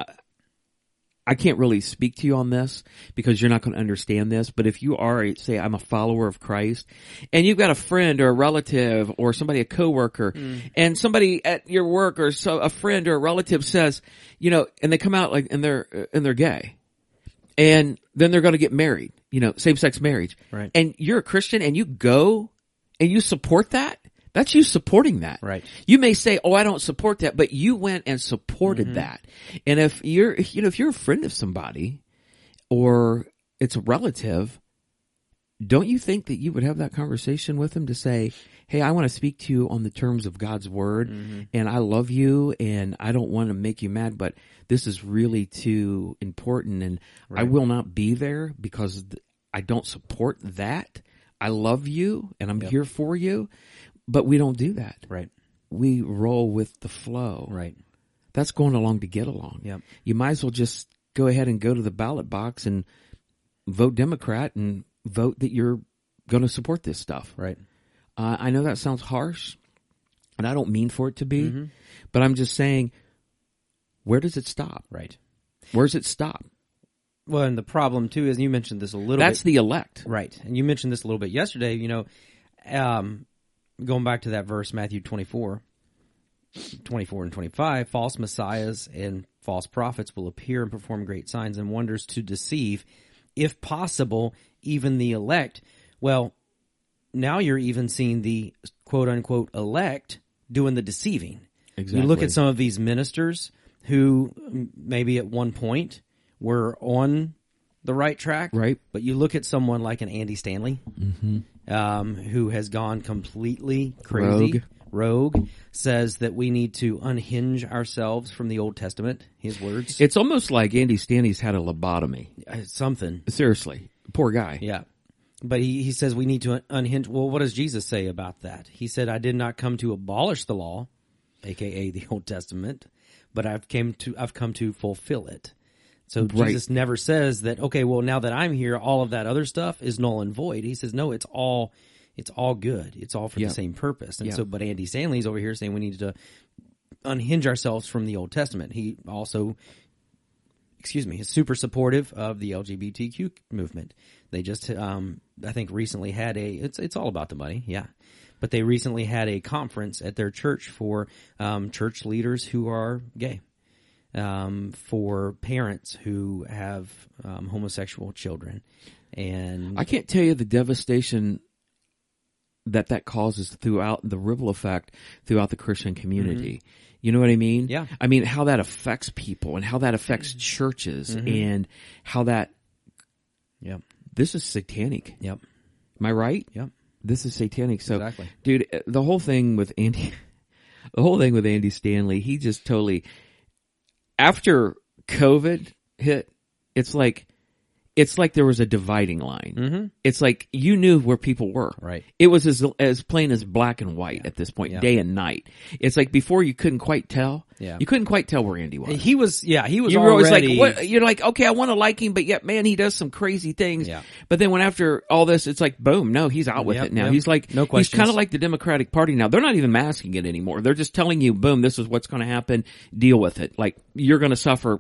Speaker 2: I can't really speak to you on this because you're not going to understand this. But if you are, a- say, I'm a follower of Christ, and you've got a friend or a relative or somebody, a coworker, mm. and somebody at your work or so a friend or a relative says, you know, and they come out like and they're and they're gay, and then they're going to get married, you know, same sex marriage,
Speaker 1: Right.
Speaker 2: And you're a Christian and you go and you support that. That's you supporting that.
Speaker 1: Right.
Speaker 2: You may say, "Oh, I don't support that," but you went and supported mm-hmm. that. And if you're, you know, if you're a friend of somebody or it's a relative, don't you think that you would have that conversation with them to say, "Hey, I want to speak to you on the terms of God's word, mm-hmm. and I love you, and I don't want to make you mad, but this is really too important, and I will not be there because I don't support that. I love you, and I'm here for you." But we don't do that
Speaker 1: Right.
Speaker 2: we roll with the flow.
Speaker 1: Right.
Speaker 2: That's going along to get along.
Speaker 1: Yep.
Speaker 2: You might as well just go ahead and go to the ballot box and vote Democrat and vote that you're going to support this stuff.
Speaker 1: Right.
Speaker 2: Uh, I know that sounds harsh, and I don't mean for it to be,
Speaker 1: Mm-hmm.
Speaker 2: but I'm just saying, where does it stop?
Speaker 1: Right.
Speaker 2: Where does it stop?
Speaker 1: Well, and the problem too is you mentioned this a little
Speaker 2: That's
Speaker 1: bit.
Speaker 2: the elect.
Speaker 1: Right. And you mentioned this a little bit yesterday, you know, um, going back to that verse, Matthew 24, 24 and 25, false messiahs and false prophets will appear and perform great signs and wonders to deceive, if possible, even the elect. Well, now you're even seeing the quote unquote elect doing the deceiving. Exactly. You look at some of these ministers who maybe at one point were on the right track,
Speaker 2: Right.
Speaker 1: But you look at someone like an Andy Stanley, um, who has gone completely crazy, rogue. says that we need to unhinge ourselves from the Old Testament. His words,
Speaker 2: It's almost like Andy Stanley's had a lobotomy.
Speaker 1: Uh, something,
Speaker 2: Seriously. Poor guy.
Speaker 1: yeah. But he, he says we need to unhinge. Well, what does Jesus say about that? He said, I did not come to abolish the law, aka the Old Testament, but I've came to I've come to fulfill it. So
Speaker 2: Right.
Speaker 1: Jesus never says that okay, well now that I'm here, all of that other stuff is null and void. He says no, it's all it's all good. It's all for
Speaker 2: Yeah.
Speaker 1: the same purpose. And
Speaker 2: Yeah.
Speaker 1: so but Andy Stanley's over here saying we need to unhinge ourselves from the Old Testament. He also excuse me, is super supportive of the LGBTQ movement. They just, um, I think, recently had a. It's it's all about the money, yeah. But they recently had a conference at their church for um, church leaders who are gay, um, for parents who have um, homosexual children, and
Speaker 2: I can't tell you the devastation that that causes throughout the ripple effect throughout the Christian community. You know what I mean?
Speaker 1: Mm-hmm. Yeah.
Speaker 2: I mean how that affects people and how that affects churches
Speaker 1: Mm-hmm.
Speaker 2: and how that
Speaker 1: yep,
Speaker 2: this is satanic.
Speaker 1: yep,
Speaker 2: Am I right?
Speaker 1: yep,
Speaker 2: This is satanic. So,
Speaker 1: Exactly.
Speaker 2: dude, the whole thing with Andy, the whole thing with Andy Stanley, he just totally, after COVID hit, it's like, it's like there was a dividing line.
Speaker 1: Mhm.
Speaker 2: It's like you knew where people were.
Speaker 1: Right.
Speaker 2: It was as as plain as black and white at this point,
Speaker 1: Yeah.
Speaker 2: day and night. It's like before you couldn't quite tell.
Speaker 1: Yeah.
Speaker 2: You couldn't quite tell where Andy was.
Speaker 1: he was, yeah, he was
Speaker 2: you were always like, what? You're like, okay, I want to like him, but yet, man, he does some crazy things.
Speaker 1: Yeah.
Speaker 2: But then when after all this, it's like, boom, no, he's out with
Speaker 1: Yep,
Speaker 2: it now.
Speaker 1: yep.
Speaker 2: He's like,
Speaker 1: No questions.
Speaker 2: he's kind of like the Democratic Party now. They're not even masking it anymore. They're just telling you, boom, this is what's going to happen. Deal with it. Like you're going to suffer,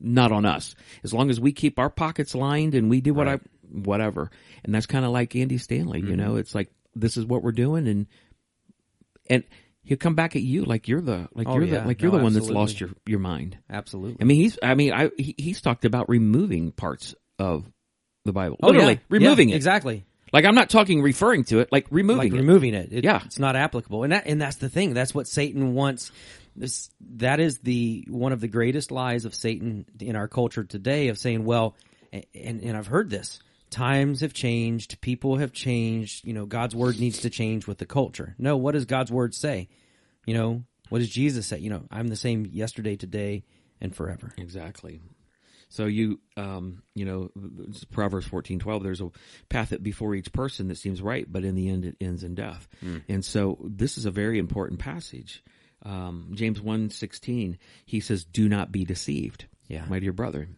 Speaker 2: not on us. As long as we keep our pockets lined and we do what
Speaker 1: Right.
Speaker 2: I, whatever. And that's kind of like Andy Stanley. You
Speaker 1: Mm-hmm.
Speaker 2: know, it's like this is what we're doing, and and. He'll come back at you like you're the like
Speaker 1: Oh,
Speaker 2: you're
Speaker 1: yeah.
Speaker 2: the like you're
Speaker 1: No,
Speaker 2: the one that's lost your your mind.
Speaker 1: absolutely.
Speaker 2: I mean, he's. I mean, I he, he's talked about removing parts of the Bible.
Speaker 1: Oh,
Speaker 2: Literally
Speaker 1: yeah.
Speaker 2: removing
Speaker 1: Yeah,
Speaker 2: it.
Speaker 1: exactly.
Speaker 2: Like I'm not talking referring to it. Like removing
Speaker 1: like
Speaker 2: it.
Speaker 1: removing it. It-
Speaker 2: Yeah.
Speaker 1: it's not applicable, and that and that's the thing. That's what Satan wants. This that is the one of the greatest lies of Satan in our culture today. Of saying, well, and and I've heard this. Times have changed. People have changed. You know, God's word needs to change with the culture. No, what does God's word say? You know, what does Jesus say? You know, I'm the same yesterday, today, and forever.
Speaker 2: Exactly. So you, um, you know, Proverbs fourteen twelve. There's a path that before each person that seems right, but in the end it ends in death. And so this is a very important passage. Um, James one sixteen. He says, "Do not be deceived,
Speaker 1: Yeah.
Speaker 2: my dear brother."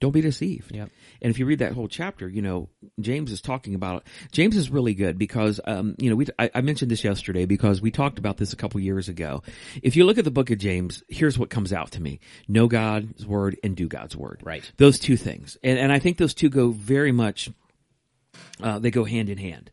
Speaker 2: Don't be deceived.
Speaker 1: Yep.
Speaker 2: And if you read that whole chapter, you know James is talking about. James is really good because, um, you know, we I, I mentioned this yesterday because we talked about this a couple years ago. If you look at the book of James, here's what comes out to me: know God's word and do God's word.
Speaker 1: Right.
Speaker 2: Those two things, and and I think those two go very much. Uh, they go hand in hand.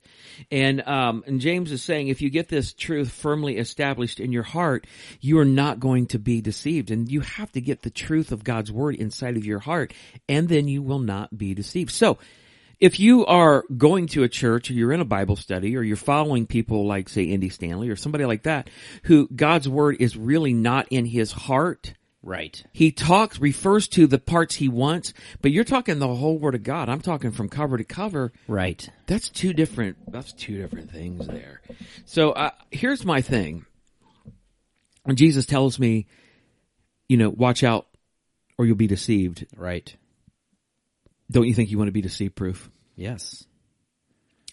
Speaker 2: And, um, and James is saying if you get this truth firmly established in your heart, you are not going to be deceived. And you have to get the truth of God's word inside of your heart, and then you will not be deceived. So, if you are going to a church or you're in a Bible study or you're following people like, say, Andy Stanley or somebody like that, who God's word is really not in his heart,
Speaker 1: Right.
Speaker 2: he talks, refers to the parts he wants, but you're talking the whole word of God. I'm talking from cover to cover.
Speaker 1: Right.
Speaker 2: That's two different. That's two different things there. So uh, here's my thing. When Jesus tells me, you know, watch out, or you'll be deceived.
Speaker 1: Right.
Speaker 2: Don't you think you want to be deceive proof?
Speaker 1: Yes.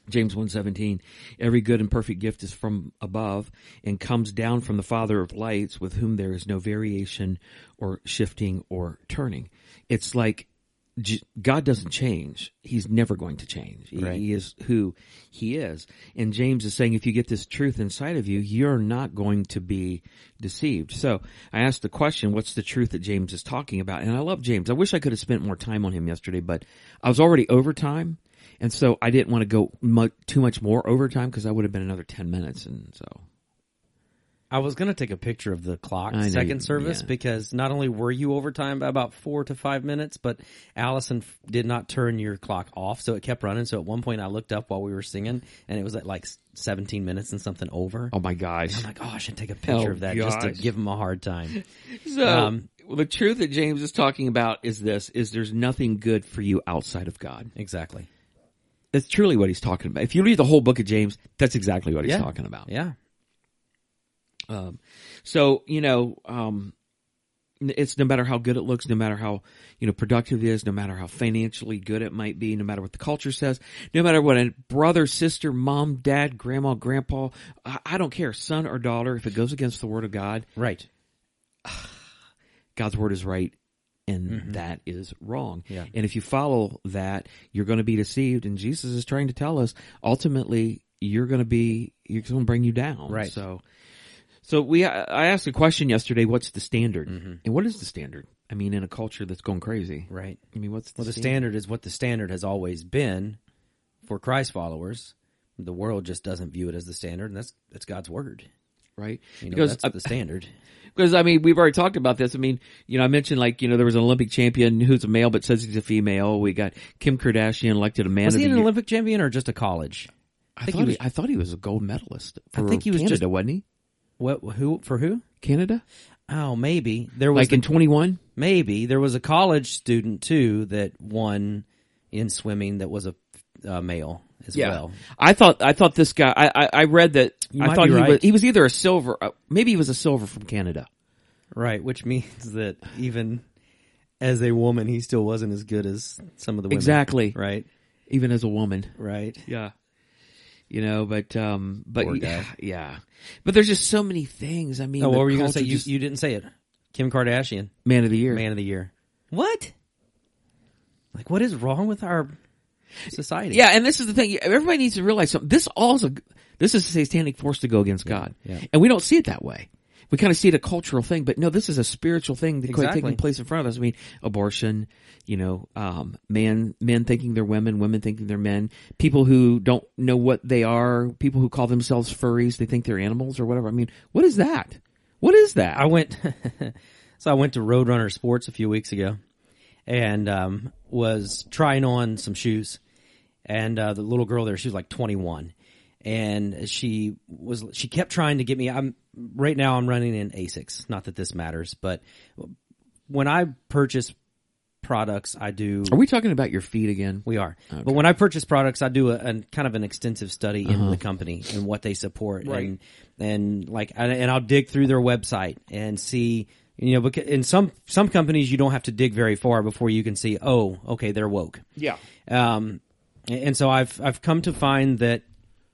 Speaker 2: James 1:17 Every good and perfect gift is from above and comes down from the Father of lights with whom there is no variation or shifting or turning. It's like God doesn't change. He's never going to change. He,
Speaker 1: Right.
Speaker 2: he is who he is. And James is saying if you get this truth inside of you, you're not going to be deceived. So I asked the question, what's the truth that James is talking about? And I love James. I wish I could have spent more time on him yesterday, but I was already over time. And so I didn't want to go mu- too much more overtime because I would have been another 10 minutes. And so
Speaker 1: I was going to take a picture of the clock
Speaker 2: I know
Speaker 1: second
Speaker 2: you-
Speaker 1: service
Speaker 2: yeah.
Speaker 1: because not only were you overtime by about four to five minutes, but Allison f- did not turn your clock off, so it kept running. So at one point, I looked up while we were singing, and it was at like seventeen minutes and something over.
Speaker 2: oh my gosh.
Speaker 1: I'm like, oh, I should take a picture
Speaker 2: Oh,
Speaker 1: of that just to give him a hard time.
Speaker 2: So
Speaker 1: Um,
Speaker 2: well, the truth that James is talking about is this, is there's nothing good for you outside of God.
Speaker 1: exactly.
Speaker 2: That's truly what he's talking about. If you read the whole book of James, that's exactly what he's
Speaker 1: Yeah.
Speaker 2: talking about.
Speaker 1: Yeah.
Speaker 2: Um, so you know, um, it's no matter how good it looks, no matter how you know productive it is, no matter how financially good it might be, no matter what the culture says, no matter what a brother, sister, mom, dad, grandma, grandpa, I, I don't care, son or daughter, if it goes against the word of God,
Speaker 1: Right.
Speaker 2: God's word is right and that is wrong.
Speaker 1: Mm-hmm. Yeah.
Speaker 2: And if you follow that, you're going to be deceived. And Jesus is trying to tell us ultimately you're going to be, you're going to bring you down.
Speaker 1: Right.
Speaker 2: So, so we, I asked a question yesterday, what's the standard?
Speaker 1: Mm-hmm.
Speaker 2: And what is the standard? I mean, in a culture that's going crazy.
Speaker 1: Right.
Speaker 2: I mean, what's the,
Speaker 1: Well, the
Speaker 2: standard?
Speaker 1: standard is what the standard has always been for Christ followers. The world just doesn't view it as the standard, and that's that's God's word.
Speaker 2: Right.
Speaker 1: You know,
Speaker 2: because
Speaker 1: that's
Speaker 2: uh,
Speaker 1: the standard.
Speaker 2: Because I mean, we've already talked about this. I mean, you know, I mentioned like you know there was an Olympic champion who's a male but says he's a female. We got Kim Kardashian elected a man
Speaker 1: Was he
Speaker 2: the
Speaker 1: an
Speaker 2: year.
Speaker 1: Olympic champion or just a college?
Speaker 2: I,
Speaker 1: think
Speaker 2: thought
Speaker 1: he was-
Speaker 2: I thought he was a gold medalist for
Speaker 1: think he was
Speaker 2: Canada,
Speaker 1: just-
Speaker 2: wasn't he?
Speaker 1: What? Who for who?
Speaker 2: Canada,
Speaker 1: Oh, maybe there was
Speaker 2: like in twenty one.
Speaker 1: maybe there was a college student too that won in swimming that was a uh, male as well.
Speaker 2: I thought I thought this guy. I I, I read that.
Speaker 1: You
Speaker 2: I thought he
Speaker 1: right.
Speaker 2: was he was either a silver. Uh, maybe he was a silver from Canada.
Speaker 1: Right, which means that even as a woman, he still wasn't as good as some of the women.
Speaker 2: Exactly.
Speaker 1: Right.
Speaker 2: Even as a woman.
Speaker 1: Right.
Speaker 2: Yeah. You know, but um, but yeah, yeah. But there's just so many things. I mean,
Speaker 1: Oh, what were you
Speaker 2: culture
Speaker 1: say? You, you didn't say it. Kim Kardashian,
Speaker 2: man of the year.
Speaker 1: man of the year. What? Like, what is wrong with our society?
Speaker 2: Yeah, and this is the thing. Everybody needs to realize something. This also, this is a satanic force to go against God,
Speaker 1: yeah.
Speaker 2: and we don't see it that way. We kind of see it a cultural thing, but no, this is a spiritual thing that
Speaker 1: Exactly.
Speaker 2: taking place in front of us. I mean, abortion, you know, um, man, men thinking they're women, women thinking they're men, people who don't know what they are, people who call themselves furries, they think they're animals or whatever. I mean, what is that? What is that?
Speaker 1: I went, so I went to Roadrunner Sports a few weeks ago, and um, was trying on some shoes, and uh, the little girl there, she was like 21, and she was she kept trying to get me. I'm right now I'm running in Asics. Not that this matters, but when I purchase products, I do.
Speaker 2: Are we talking about your feet again?
Speaker 1: We are. But when I purchase products, I do a, a kind of an extensive study in the company and what they support,
Speaker 2: Right.
Speaker 1: and and like and, and I'll dig through their website and see. You know, in some some companies you don't have to dig very far before you can see. Oh, okay, they're woke.
Speaker 2: Yeah.
Speaker 1: Um, and so I've I've come to find that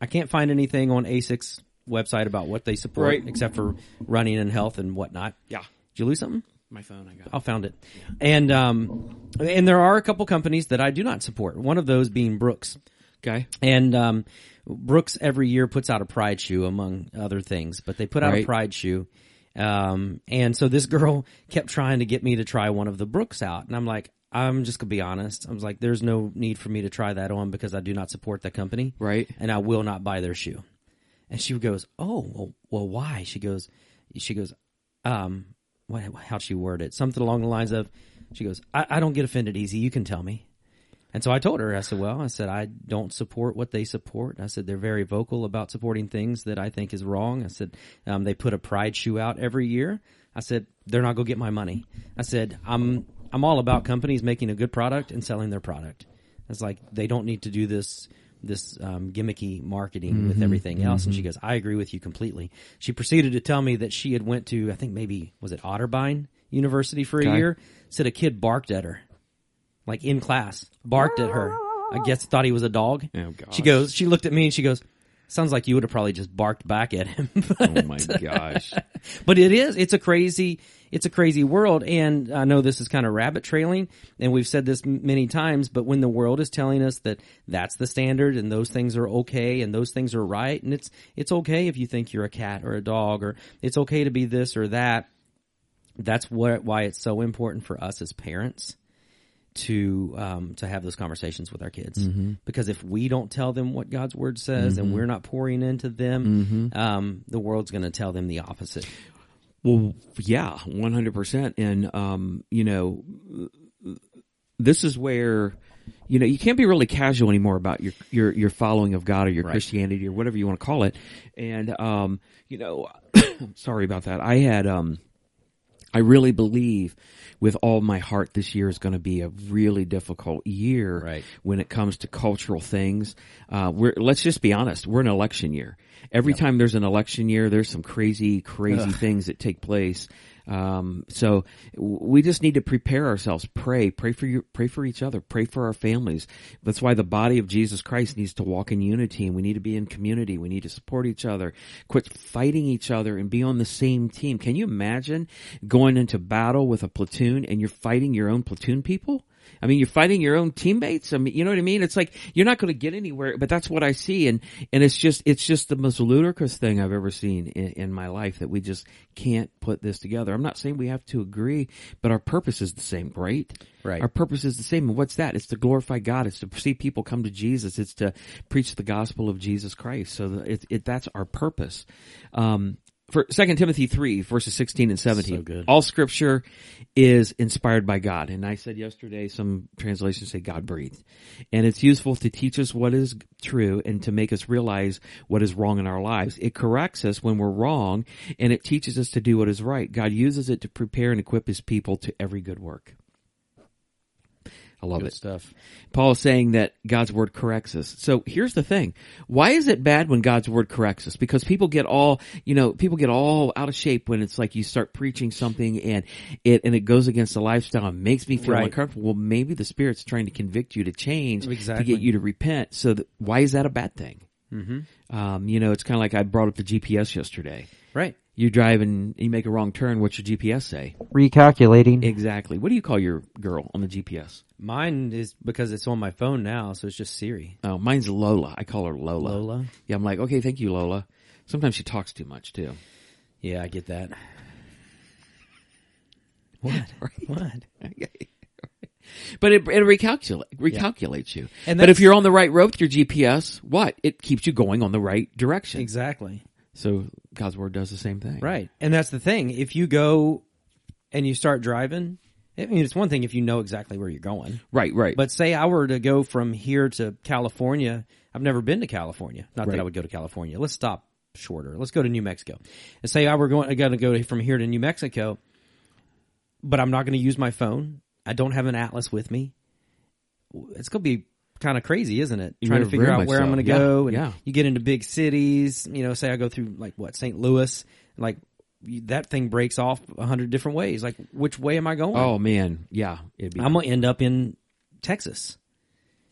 Speaker 1: I can't find anything on Asics' website about what they support,
Speaker 2: Right.
Speaker 1: except for running and health and whatnot.
Speaker 2: Yeah.
Speaker 1: Did you lose something?
Speaker 2: My phone, I got.
Speaker 1: I found it. And um, and there are a couple companies that I do not support. One of those being Brooks.
Speaker 2: Okay.
Speaker 1: And um, Brooks every year puts out a Pride shoe, among other things. But they put out a Pride shoe, um, and so this girl kept trying to get me to try one of the Brooks out, and I'm like, I'm just gonna be honest. I was like, there's no need for me to try that on because I do not support that company,
Speaker 2: Right.
Speaker 1: and I will not buy their shoe. And she goes, "Oh, well, well why?" She goes, "She goes, um, what, how'd she word it? Something along the lines of, she goes, I, I don't get offended easy. You can tell me." And so I told her, I said, well, I said, I don't support what they support. I said, they're very vocal about supporting things that I think is wrong. I said, um, they put a pride shoe out every year. I said, they're not going to get my money. I said, I'm, I'm all about companies making a good product and selling their product. It's like, they don't need to do this, this, um, gimmicky marketing with everything else. And she goes, I agree with you completely. She proceeded to tell me that she had went to, I think maybe, was it Otterbein University for a
Speaker 2: Okay.
Speaker 1: year? Said a kid barked at her like in class, barked at her. I guess thought he was a dog.
Speaker 2: Oh, gosh.
Speaker 1: She goes, she looked at me and she goes, sounds like you would have probably just barked back at him.
Speaker 2: Oh my gosh.
Speaker 1: but it is, it's a crazy, it's a crazy world. And I know this is kind of rabbit trailing and we've said this m- many times, but when the world is telling us that that's the standard and those things are okay and those things are right and it's, it's okay if you think you're a cat or a dog or it's okay to be this or that. That's what, why it's so important for us as parents to um, to have those conversations with our kids because if we don't tell them what God's word says and we're not pouring into them, um, the world's going to tell them the opposite.
Speaker 2: Well, yeah, one hundred percent. And um, you know, this is where you know you can't be really casual anymore about your your your following of God or your Christianity or whatever you want to call it. And um, you know, sorry about that. I had um, I really believe with all my heart this year is going to be a really difficult year
Speaker 1: Right.
Speaker 2: when it comes to cultural things. Uh, we're, let's just be honest. We're an election year. Every time there's an election year, there's some crazy, crazy things that take place. Um, so we just need to prepare ourselves. Pray, pray for you, pray for each other, pray for our families. That's why the body of Jesus Christ needs to walk in unity and we need to be in community. We need to support each other, quit fighting each other and be on the same team. Can you imagine going into battle with a platoon and you're fighting your own platoon people? I mean, you're fighting your own teammates. I mean, you know what I mean? It's like you're not going to get anywhere, but that's what I see. And, and it's just, it's just the most ludicrous thing I've ever seen in, in my life that we just can't put this together. I'm not saying we have to agree, but our purpose is the same, right?
Speaker 1: Right.
Speaker 2: Our purpose is the same. And what's that? It's to glorify God. It's to see people come to Jesus. It's to preach the gospel of Jesus Christ. So it, it that's our purpose. Um, for Second Timothy three verses sixteen and seventeen.
Speaker 1: So.
Speaker 2: All Scripture is inspired by God, and I said yesterday some translations say God breathed, and it's useful to teach us what is true and to make us realize what is wrong in our lives. It corrects us when we're wrong, and it teaches us to do what is right. God uses it to prepare and equip His people to every good work. I love
Speaker 1: Good
Speaker 2: it.
Speaker 1: stuff.
Speaker 2: Paul is saying that God's word corrects us. So here's the thing. Why is it bad when God's word corrects us? Because people get all, you know, people get all out of shape when it's like you start preaching something and it, and it goes against the lifestyle and makes me feel
Speaker 1: Right.
Speaker 2: uncomfortable. Well, maybe the Spirit's trying to convict you to change to get you to repent. So that, why is that a bad thing? Mm-hmm. Um, you know, it's kind of like I brought up the GPS yesterday.
Speaker 1: Right.
Speaker 2: You drive and you make a wrong turn. What's your GPS say?
Speaker 3: Recalculating.
Speaker 2: Exactly. What do you call your girl on the GPS?
Speaker 1: Mine is because it's on my phone now, so it's just Siri.
Speaker 2: Oh, mine's Lola. I call her Lola.
Speaker 1: Lola?
Speaker 2: Yeah, I'm like, okay, thank you, Lola. Sometimes she talks too much too.
Speaker 1: Yeah, I get that. What? What?
Speaker 2: But it, it recalculate, recalculates you.
Speaker 1: And
Speaker 2: but if you're on the right road with your GPS, what? It keeps you going on the right direction.
Speaker 1: Exactly.
Speaker 2: So God's word does the same thing.
Speaker 1: Right. And that's the thing. If you go and you start driving, I mean, it's one thing if you know exactly where you're going.
Speaker 2: Right, right.
Speaker 1: But say I were to go from here to California, I've never been to California. Not
Speaker 2: Right.
Speaker 1: that I would go to California. Let's stop shorter. Let's go to New Mexico. And say I were going, I got to go from here to New Mexico, but I'm not going to use my phone. I don't have an atlas with me. It's going to be kind of crazy, isn't it? Trying to figure out where I'm going to
Speaker 2: Yeah,
Speaker 1: go. And
Speaker 2: yeah.
Speaker 1: you get into big cities, you know, say I go through like what, St. Louis, like that thing breaks off a hundred different ways. Like which way am I going?
Speaker 2: oh man, yeah, it'd be
Speaker 1: I'm going to end up in Texas.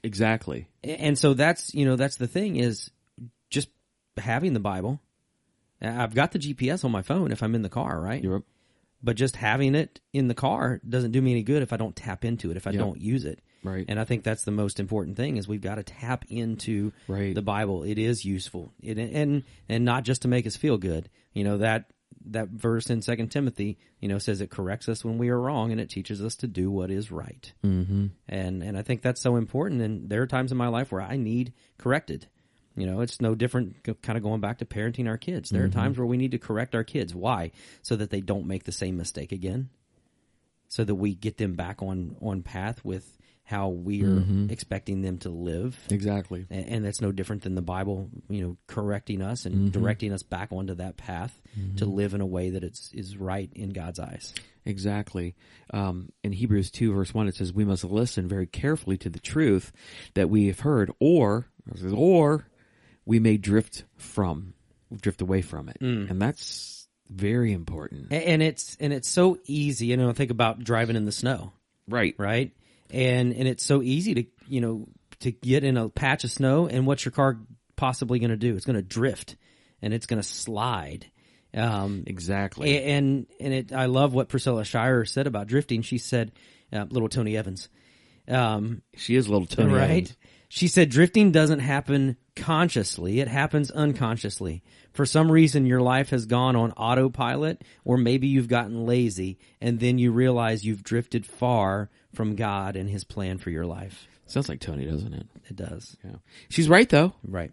Speaker 2: exactly.
Speaker 1: And so that's, you know, that's the thing is just having the Bible. I've got the GPS on my phone if I'm in the car, right?
Speaker 2: You're
Speaker 1: But just having it in the car doesn't do me any good if I don't tap into it, if I
Speaker 2: Yep.
Speaker 1: don't use it.
Speaker 2: Right.
Speaker 1: And I think that's the most important thing is we've got to tap into
Speaker 2: Right.
Speaker 1: the Bible. It is useful. It, and and not just to make us feel good. You know, that that verse in Second Timothy, you know, says it corrects us when we are wrong and it teaches us to do what is right. Mm-hmm. And and I think that's so important. And there are times in my life where I need corrected. You know, it's no different. Kind of going back to parenting our kids. There are times where we need to correct our kids. Why? So that they don't make the same mistake again. So that we get them back on on path with how we are mm-hmm. expecting them to live.
Speaker 2: exactly.
Speaker 1: A- and that's no different than the Bible, you know, correcting us and mm-hmm. directing us back onto that path mm-hmm. to live in a way that it's is right in God's eyes.
Speaker 2: Exactly. Um, in Hebrews 2 verse 1 it says, we must listen very carefully to the truth that we have heard or, or we may drift from, drift away from it. Mm. And that's very important.
Speaker 1: A- And it's and it's so easy. You know, think about driving in the snow,
Speaker 2: Right.
Speaker 1: right? And and it's so easy to you know to get in a patch of snow, and what's your car possibly going to do? It's going to drift, and it's going to slide. Um,
Speaker 2: Exactly.
Speaker 1: A- and and it I love what Priscilla Shirer said about drifting. She said, uh, "Little Tony Evans." Um,
Speaker 2: she is a little Tony
Speaker 1: right?
Speaker 2: Evans.
Speaker 1: She said drifting doesn't happen consciously, it happens unconsciously. For some reason your life has gone on autopilot or maybe you've gotten lazy and then you realize you've drifted far from God and his plan for your life.
Speaker 2: Sounds like Tony, doesn't it?
Speaker 1: It does.
Speaker 2: Yeah. She's right though.
Speaker 1: Right.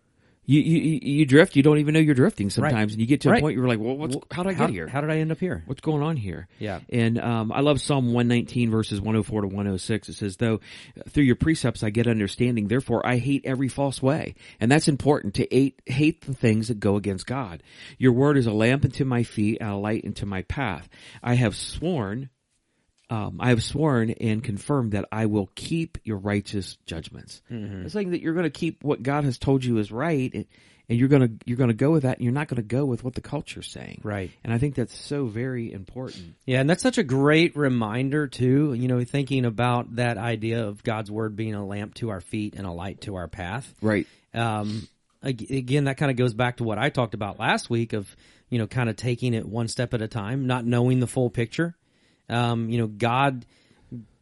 Speaker 2: You, you, you- drift, you don't even know you're drifting sometimes,
Speaker 1: Right.
Speaker 2: and you get to a
Speaker 1: Right.
Speaker 2: point you're like, well, what's, how did I
Speaker 1: How,
Speaker 2: get here?
Speaker 1: how did I end up here?
Speaker 2: What's going on here?
Speaker 1: Yeah.
Speaker 2: And um, I love Psalm 119 verses 104 to 106. It says, though through your precepts I get understanding, therefore I hate every false way. And that's important to hate, hate the things that go against God. Your word is a lamp unto my feet and a light into my path. I have sworn um, I have sworn and confirmed that I will keep your righteous judgments.
Speaker 1: Mm-hmm.
Speaker 2: It's saying that you're going to keep what God has told you is right, and, and you're going to you're going to go with that, and you're not going to go with what the culture's saying.
Speaker 1: Right.
Speaker 2: And I think that's so very important.
Speaker 1: Yeah, and that's such a great reminder too. You know, thinking about that idea of God's word being a lamp to our feet and a light to our path.
Speaker 2: Right.
Speaker 1: Um, again, that kind of goes back to what I talked about last week of you know kind of taking it one step at a time, not knowing the full picture. Um, you know, God.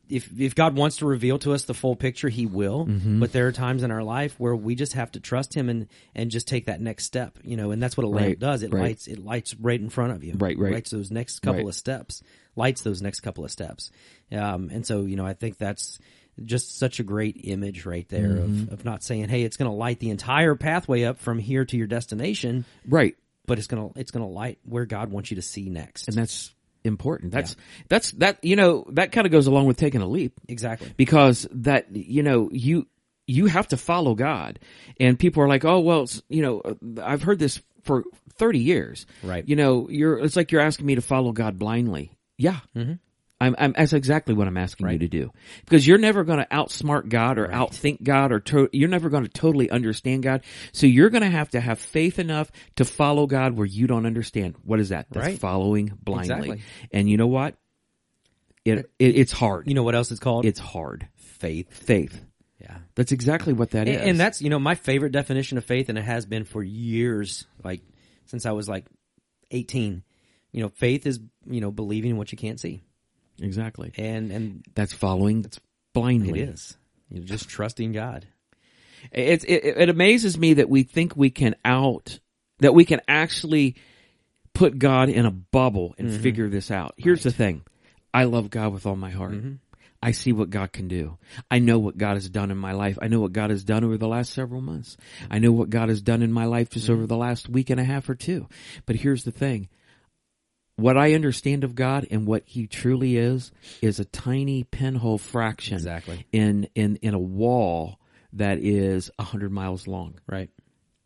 Speaker 1: If if God wants to reveal to us the full picture, He will.
Speaker 2: Mm-hmm.
Speaker 1: But there are times in our life where we just have to trust Him and and just take that next step. You know, and that's what a lamp
Speaker 2: Right,
Speaker 1: does. It
Speaker 2: right.
Speaker 1: lights it lights right in front of you.
Speaker 2: Right, right.
Speaker 1: Lights those next couple
Speaker 2: Right.
Speaker 1: of steps. Lights those next couple of steps. Um, and so you know, I think that's just such a great image right there
Speaker 2: Mm-hmm.
Speaker 1: of, of not saying, "Hey, it's going to light the entire pathway up from here to your destination,"
Speaker 2: Right.
Speaker 1: but it's going to it's going to light where God wants you to see next.
Speaker 2: And that's important. That's that's that you know that kind of goes along with taking a leap
Speaker 1: exactly.
Speaker 2: because that you know you you have to follow God, and people are like, oh well, you know, uh, I've heard this for thirty years,
Speaker 1: Right.
Speaker 2: You know, you're it's like you're asking me to follow God blindly. Yeah, mm-hmm. I'm, I'm that's exactly what I'm asking you to do because you're never going to outsmart God or outthink God or to, you're never going to totally understand God. So you're going to have to have faith enough to follow God where you don't understand. What is that? That's
Speaker 1: Right.
Speaker 2: following blindly.
Speaker 1: Exactly.
Speaker 2: And you know what? It, it it's hard.
Speaker 1: You know what else it's called?
Speaker 2: it's hard.
Speaker 1: faith.
Speaker 2: Faith.
Speaker 1: Yeah.
Speaker 2: That's exactly what that is.
Speaker 1: And, and that's you know my favorite definition of faith, and it has been for years, like since I was like eighteen. You know, faith is you know believing what you can't see,
Speaker 2: exactly.
Speaker 1: and and
Speaker 2: That's following
Speaker 1: it
Speaker 2: blindly.
Speaker 1: is. You're just trusting God.
Speaker 2: It, it it amazes me that we think we can out that we can actually put God in a bubble and
Speaker 1: Mm-hmm.
Speaker 2: figure this out. Here's the thing. I love God with all my heart.
Speaker 1: Mm-hmm.
Speaker 2: I see what God can do. I know what God has done in my life. I know what God has done over the last several months. I know what God has done in my life just
Speaker 1: Mm-hmm.
Speaker 2: over the last week and a half or two. But here's the thing. What I understand of God and what he truly is is a tiny pinhole fraction
Speaker 1: Exactly.
Speaker 2: in in in a wall that is a hundred miles long.
Speaker 1: Right.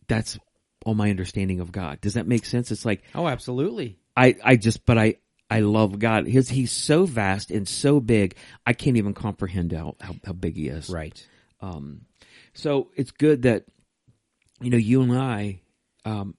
Speaker 2: That's all my understanding of God. Does that make sense? It's like
Speaker 1: Oh, absolutely.
Speaker 2: I I just but I I love God. His he's so vast and so big. I can't even comprehend how how, how big he is.
Speaker 1: Right.
Speaker 2: Um, so it's good that you know you and I um,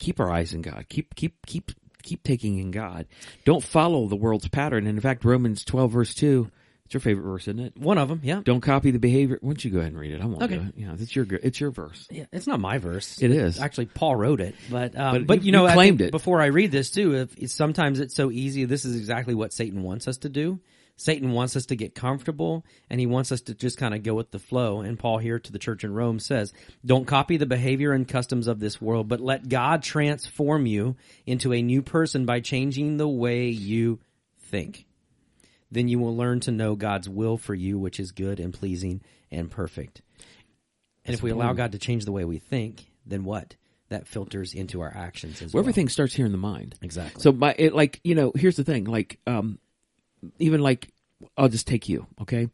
Speaker 2: keep our eyes in God. Keep keep keep keep taking in God. Don't follow the world's pattern. And in fact, Romans twelve verse two. It's your favorite verse, isn't it?
Speaker 1: One of them. Yeah.
Speaker 2: Don't copy the behavior. Why don't you go ahead and read it? I won't
Speaker 1: Okay.
Speaker 2: do it. Yeah, it's your it's your verse.
Speaker 1: Yeah, it's not my verse.
Speaker 2: It is.
Speaker 1: Actually, Paul wrote it, but um,
Speaker 2: But
Speaker 1: but,
Speaker 2: you-
Speaker 1: you know,
Speaker 2: you
Speaker 1: I
Speaker 2: claimed it.
Speaker 1: Before I read this too, if sometimes it's so easy. This is exactly what Satan wants us to do. Satan wants us to get comfortable, and he wants us to just kind of go with the flow. And Paul here to the church in Rome says, "Don't copy the behavior and customs of this world, but let God transform you into a new person by changing the way you think." Then you will learn to know God's will for you, which is good and pleasing and perfect. And if we allow God to change the way we think, then what? That filters into our actions as
Speaker 2: Well,
Speaker 1: well.
Speaker 2: everything starts here in the mind.
Speaker 1: Exactly.
Speaker 2: So by it, like you know, here's the thing. Like um, even like I'll just take you. Okay,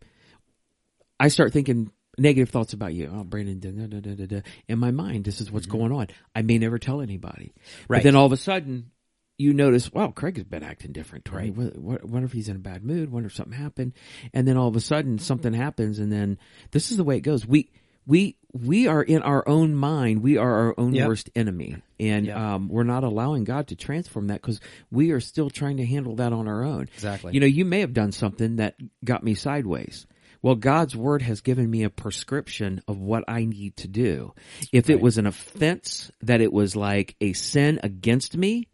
Speaker 2: I start thinking negative thoughts about you. Oh, Brandon, da, da, da, da, da. in my mind, this is what's going on. I may never tell anybody. But
Speaker 1: Mm-hmm. Right.
Speaker 2: then all of a sudden, you notice, wow, Craig has been acting different.
Speaker 1: Right.
Speaker 2: What, what, wonder if he's in a bad mood. Wonder if something happened. And then all of a sudden, something happens, and then this is the way it goes. We we we are in our own mind. We are our own
Speaker 1: Yep.
Speaker 2: worst enemy, and
Speaker 1: Yep.
Speaker 2: um, we're not allowing God to transform that because we are still trying to handle that on our own.
Speaker 1: Exactly.
Speaker 2: You know, you may have done something that got me sideways. Well, God's word has given me a prescription of what I need to do. If it was an offense that it was like a sin against me,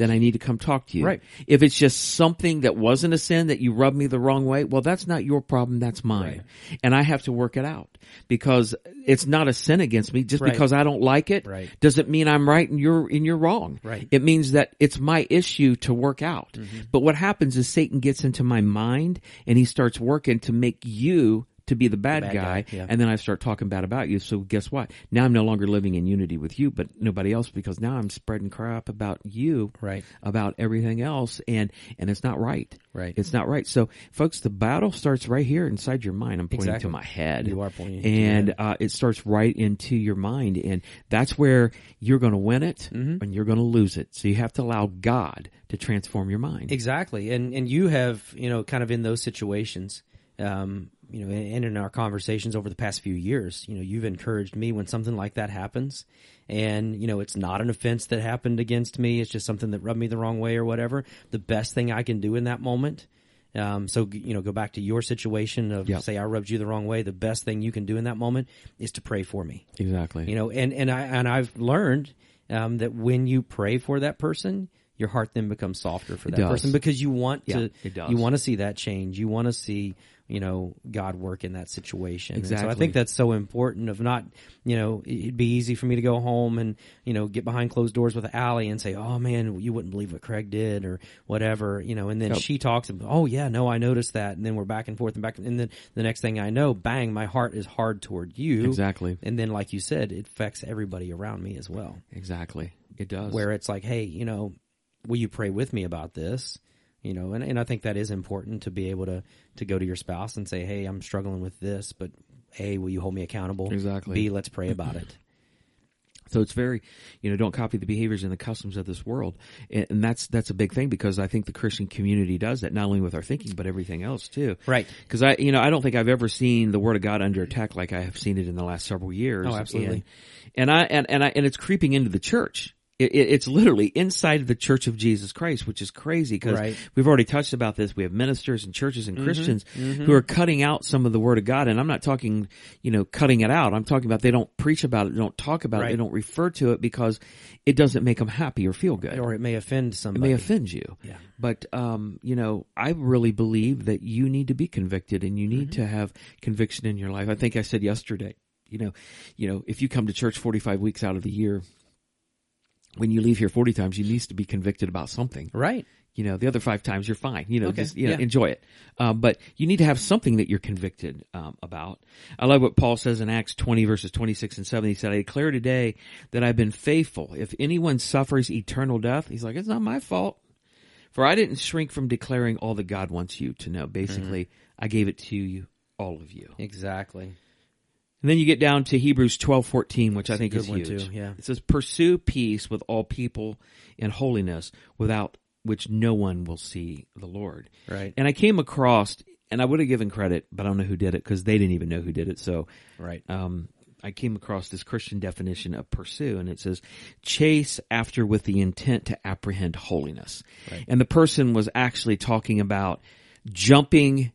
Speaker 2: then I need to come talk to you.
Speaker 1: Right.
Speaker 2: If it's just something that wasn't a sin that you rubbed me the wrong way, well, that's not your problem. That's mine. And I have to work it out because it's not a sin against me. Just
Speaker 1: Right.
Speaker 2: because I don't like it
Speaker 1: Right.
Speaker 2: doesn't mean I'm right and you're, and you're wrong.
Speaker 1: Right.
Speaker 2: It means that it's my issue to work out.
Speaker 1: Mm-hmm.
Speaker 2: But what happens is Satan gets into my mind and he starts working to make you to be the bad,
Speaker 1: bad
Speaker 2: guy,
Speaker 1: guy, yeah.
Speaker 2: and then I start talking bad about you. So guess what? Now I'm no longer living in unity with you, but nobody else because now I'm spreading crap about you,
Speaker 1: Right.
Speaker 2: About everything else, and and it's not right.
Speaker 1: Right.
Speaker 2: It's not right. So, folks, the battle starts right here inside your mind. I'm pointing
Speaker 1: Exactly.
Speaker 2: to my head.
Speaker 1: You are pointing
Speaker 2: and uh, it starts right into your mind, and that's where you're going to win it
Speaker 1: Mm-hmm.
Speaker 2: and you're going to lose it. So you have to allow God to transform your mind.
Speaker 1: Exactly, and and you have you know kind of in those situations, um, you know, and in our conversations over the past few years, you know, you've encouraged me when something like that happens, and you know, it's not an offense that happened against me; it's just something that rubbed me the wrong way or whatever. The best thing I can do in that moment. Um, so you know, go back to your situation of
Speaker 2: Yep.
Speaker 1: say I rubbed you the wrong way. The best thing you can do in that moment is to pray for me.
Speaker 2: Exactly.
Speaker 1: You know, and and I and I've learned um, that when you pray for that person, your heart then becomes softer for that person because you want
Speaker 2: Yeah,
Speaker 1: to you want to see that change. You want to see you know God work in that situation. And so I think that's so important. Of not you know it'd be easy for me to go home and you know get behind closed doors with Allie and say, oh man, you wouldn't believe what Craig did or whatever. You know, and then
Speaker 2: Yep.
Speaker 1: she talks and oh yeah, no, I noticed that, and then we're back and forth and back, and then the next thing I know, bang, my heart is hard toward you.
Speaker 2: Exactly.
Speaker 1: And then, like you said, it affects everybody around me as well.
Speaker 2: Exactly. It does.
Speaker 1: Where it's like, hey, you know, will you pray with me about this? You know, and, and I think that is important to be able to to go to your spouse and say, hey, I'm struggling with this, but A, will you hold me accountable?
Speaker 2: Exactly.
Speaker 1: B, let's pray about it.
Speaker 2: So it's very, you know, don't copy the behaviors and the customs of this world, and, and that's that's a big thing because I think the Christian community does that not only with our thinking but everything else too.
Speaker 1: Right.
Speaker 2: Because I, you know, I don't think I've ever seen the Word of God under attack like I have seen it in the last several years.
Speaker 1: Oh, absolutely.
Speaker 2: And, and I and, and I and it's creeping into the church. It, it, it's literally inside of the Church of Jesus Christ, which is crazy because
Speaker 1: Right. Mm-hmm.
Speaker 2: we've already touched about this. We have ministers and churches and Christians who are cutting out some of the Word of God, and I'm not talking, you know, cutting it out. I'm talking about they don't preach about it, they don't talk about it, they don't refer to it because it doesn't make them happy or feel good
Speaker 1: Or it may offend
Speaker 2: it
Speaker 1: somebody.
Speaker 2: may offend you.
Speaker 1: Yeah.
Speaker 2: But um, you know, I really believe that you need to be convicted and you need
Speaker 1: Mm-hmm.
Speaker 2: to have conviction in your life. I think I said yesterday, you know, you know, if you come to church 45 weeks out of the year, when you leave here 40 times, you need to be convicted about something.
Speaker 1: Right.
Speaker 2: You know, the other five times you're fine. You know,
Speaker 1: Okay,
Speaker 2: just you know,
Speaker 1: yeah.
Speaker 2: enjoy it. Um, but you need to have something that you're convicted um, about. I love what Paul says in Acts 20 verses 26 and 7. He said, "I declare today that I've been faithful. If anyone suffers eternal death, he's like, it's not my fault. For I didn't shrink from declaring all that God wants you to know. Basically,
Speaker 1: Mm-hmm.
Speaker 2: I gave it to you, all of you.
Speaker 1: Exactly.
Speaker 2: And then you get down to Hebrews twelve fourteen, which I think is huge.
Speaker 1: too, yeah.
Speaker 2: It says, "Pursue peace with all people in holiness, without which no one will see the Lord."
Speaker 1: Right.
Speaker 2: And I came across, and I would have given credit, but I don't know who did it because they didn't even know who did it. So,
Speaker 1: Right.
Speaker 2: um, I came across this Christian definition of pursue, and it says, chase after with the intent to apprehend holiness.
Speaker 1: Right.
Speaker 2: And the person was actually talking about jumping,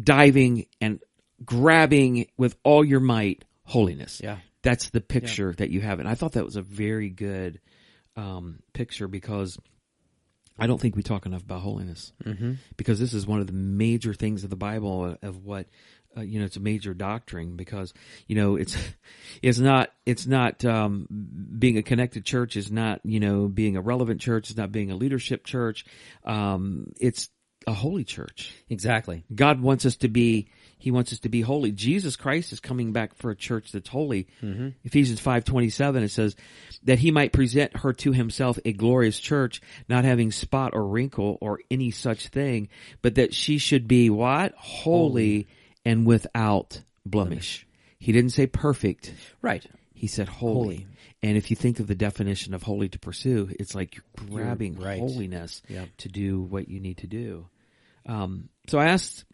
Speaker 2: diving, and grabbing with all your might holiness.
Speaker 1: Yeah.
Speaker 2: That's the picture that you have. And I thought that was a very good um, picture because I don't think we talk enough about holiness
Speaker 1: Mm-hmm.
Speaker 2: because this is one of the major things of the Bible of what uh, you know it's a major doctrine because you know it's it's not it's not um, being a connected church is not you know being a relevant church it's not being a leadership church um, it's a holy church
Speaker 1: Exactly.
Speaker 2: God wants us to be he wants us to be holy Jesus Christ is coming back for a church that's holy Ephesians 5:27 it says that he might present her to himself a glorious church not having spot or wrinkle or any such thing but that she should be what holy, and without blemish he didn't say perfect
Speaker 1: Right.
Speaker 2: he said holy.
Speaker 1: Holy.
Speaker 2: And if you think of the definition of holy to pursue, it's like you're grabbing
Speaker 1: right.
Speaker 2: holiness
Speaker 1: Yep.
Speaker 2: to do what you need to do. Um, so I asked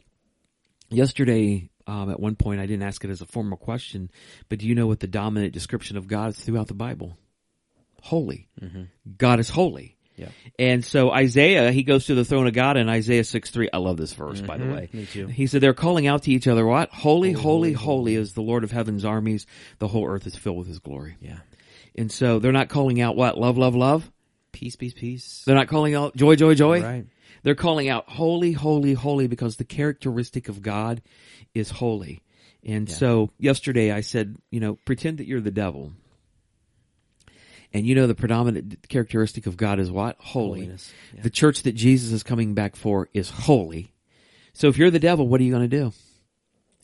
Speaker 2: yesterday, um, at one point, I didn't ask it as a formal question, but do you know what the dominant description of God is throughout the Bible? Holy. God is holy.
Speaker 1: Yeah.
Speaker 2: And so Isaiah, he goes to the throne of God in Isaiah 6 3. I love this verse, by the way.
Speaker 1: Me too.
Speaker 2: He said they're calling out to each other, what? Holy, holy, holy is the Lord of heaven's armies. The whole earth is filled with his glory.
Speaker 1: Yeah.
Speaker 2: And so they're not calling out what? Love, love, love.
Speaker 1: Peace, peace, peace.
Speaker 2: They're not calling out joy, joy, joy.
Speaker 1: Right.
Speaker 2: They're calling out holy, holy, holy because the characteristic of God is holy. And so yesterday I said, you know, pretend that you're the devil. And you know the predominant characteristic of God is what? Holy.
Speaker 1: Holiness. Yeah.
Speaker 2: The church that Jesus is coming back for is holy. So if you're the devil, what are you going to do?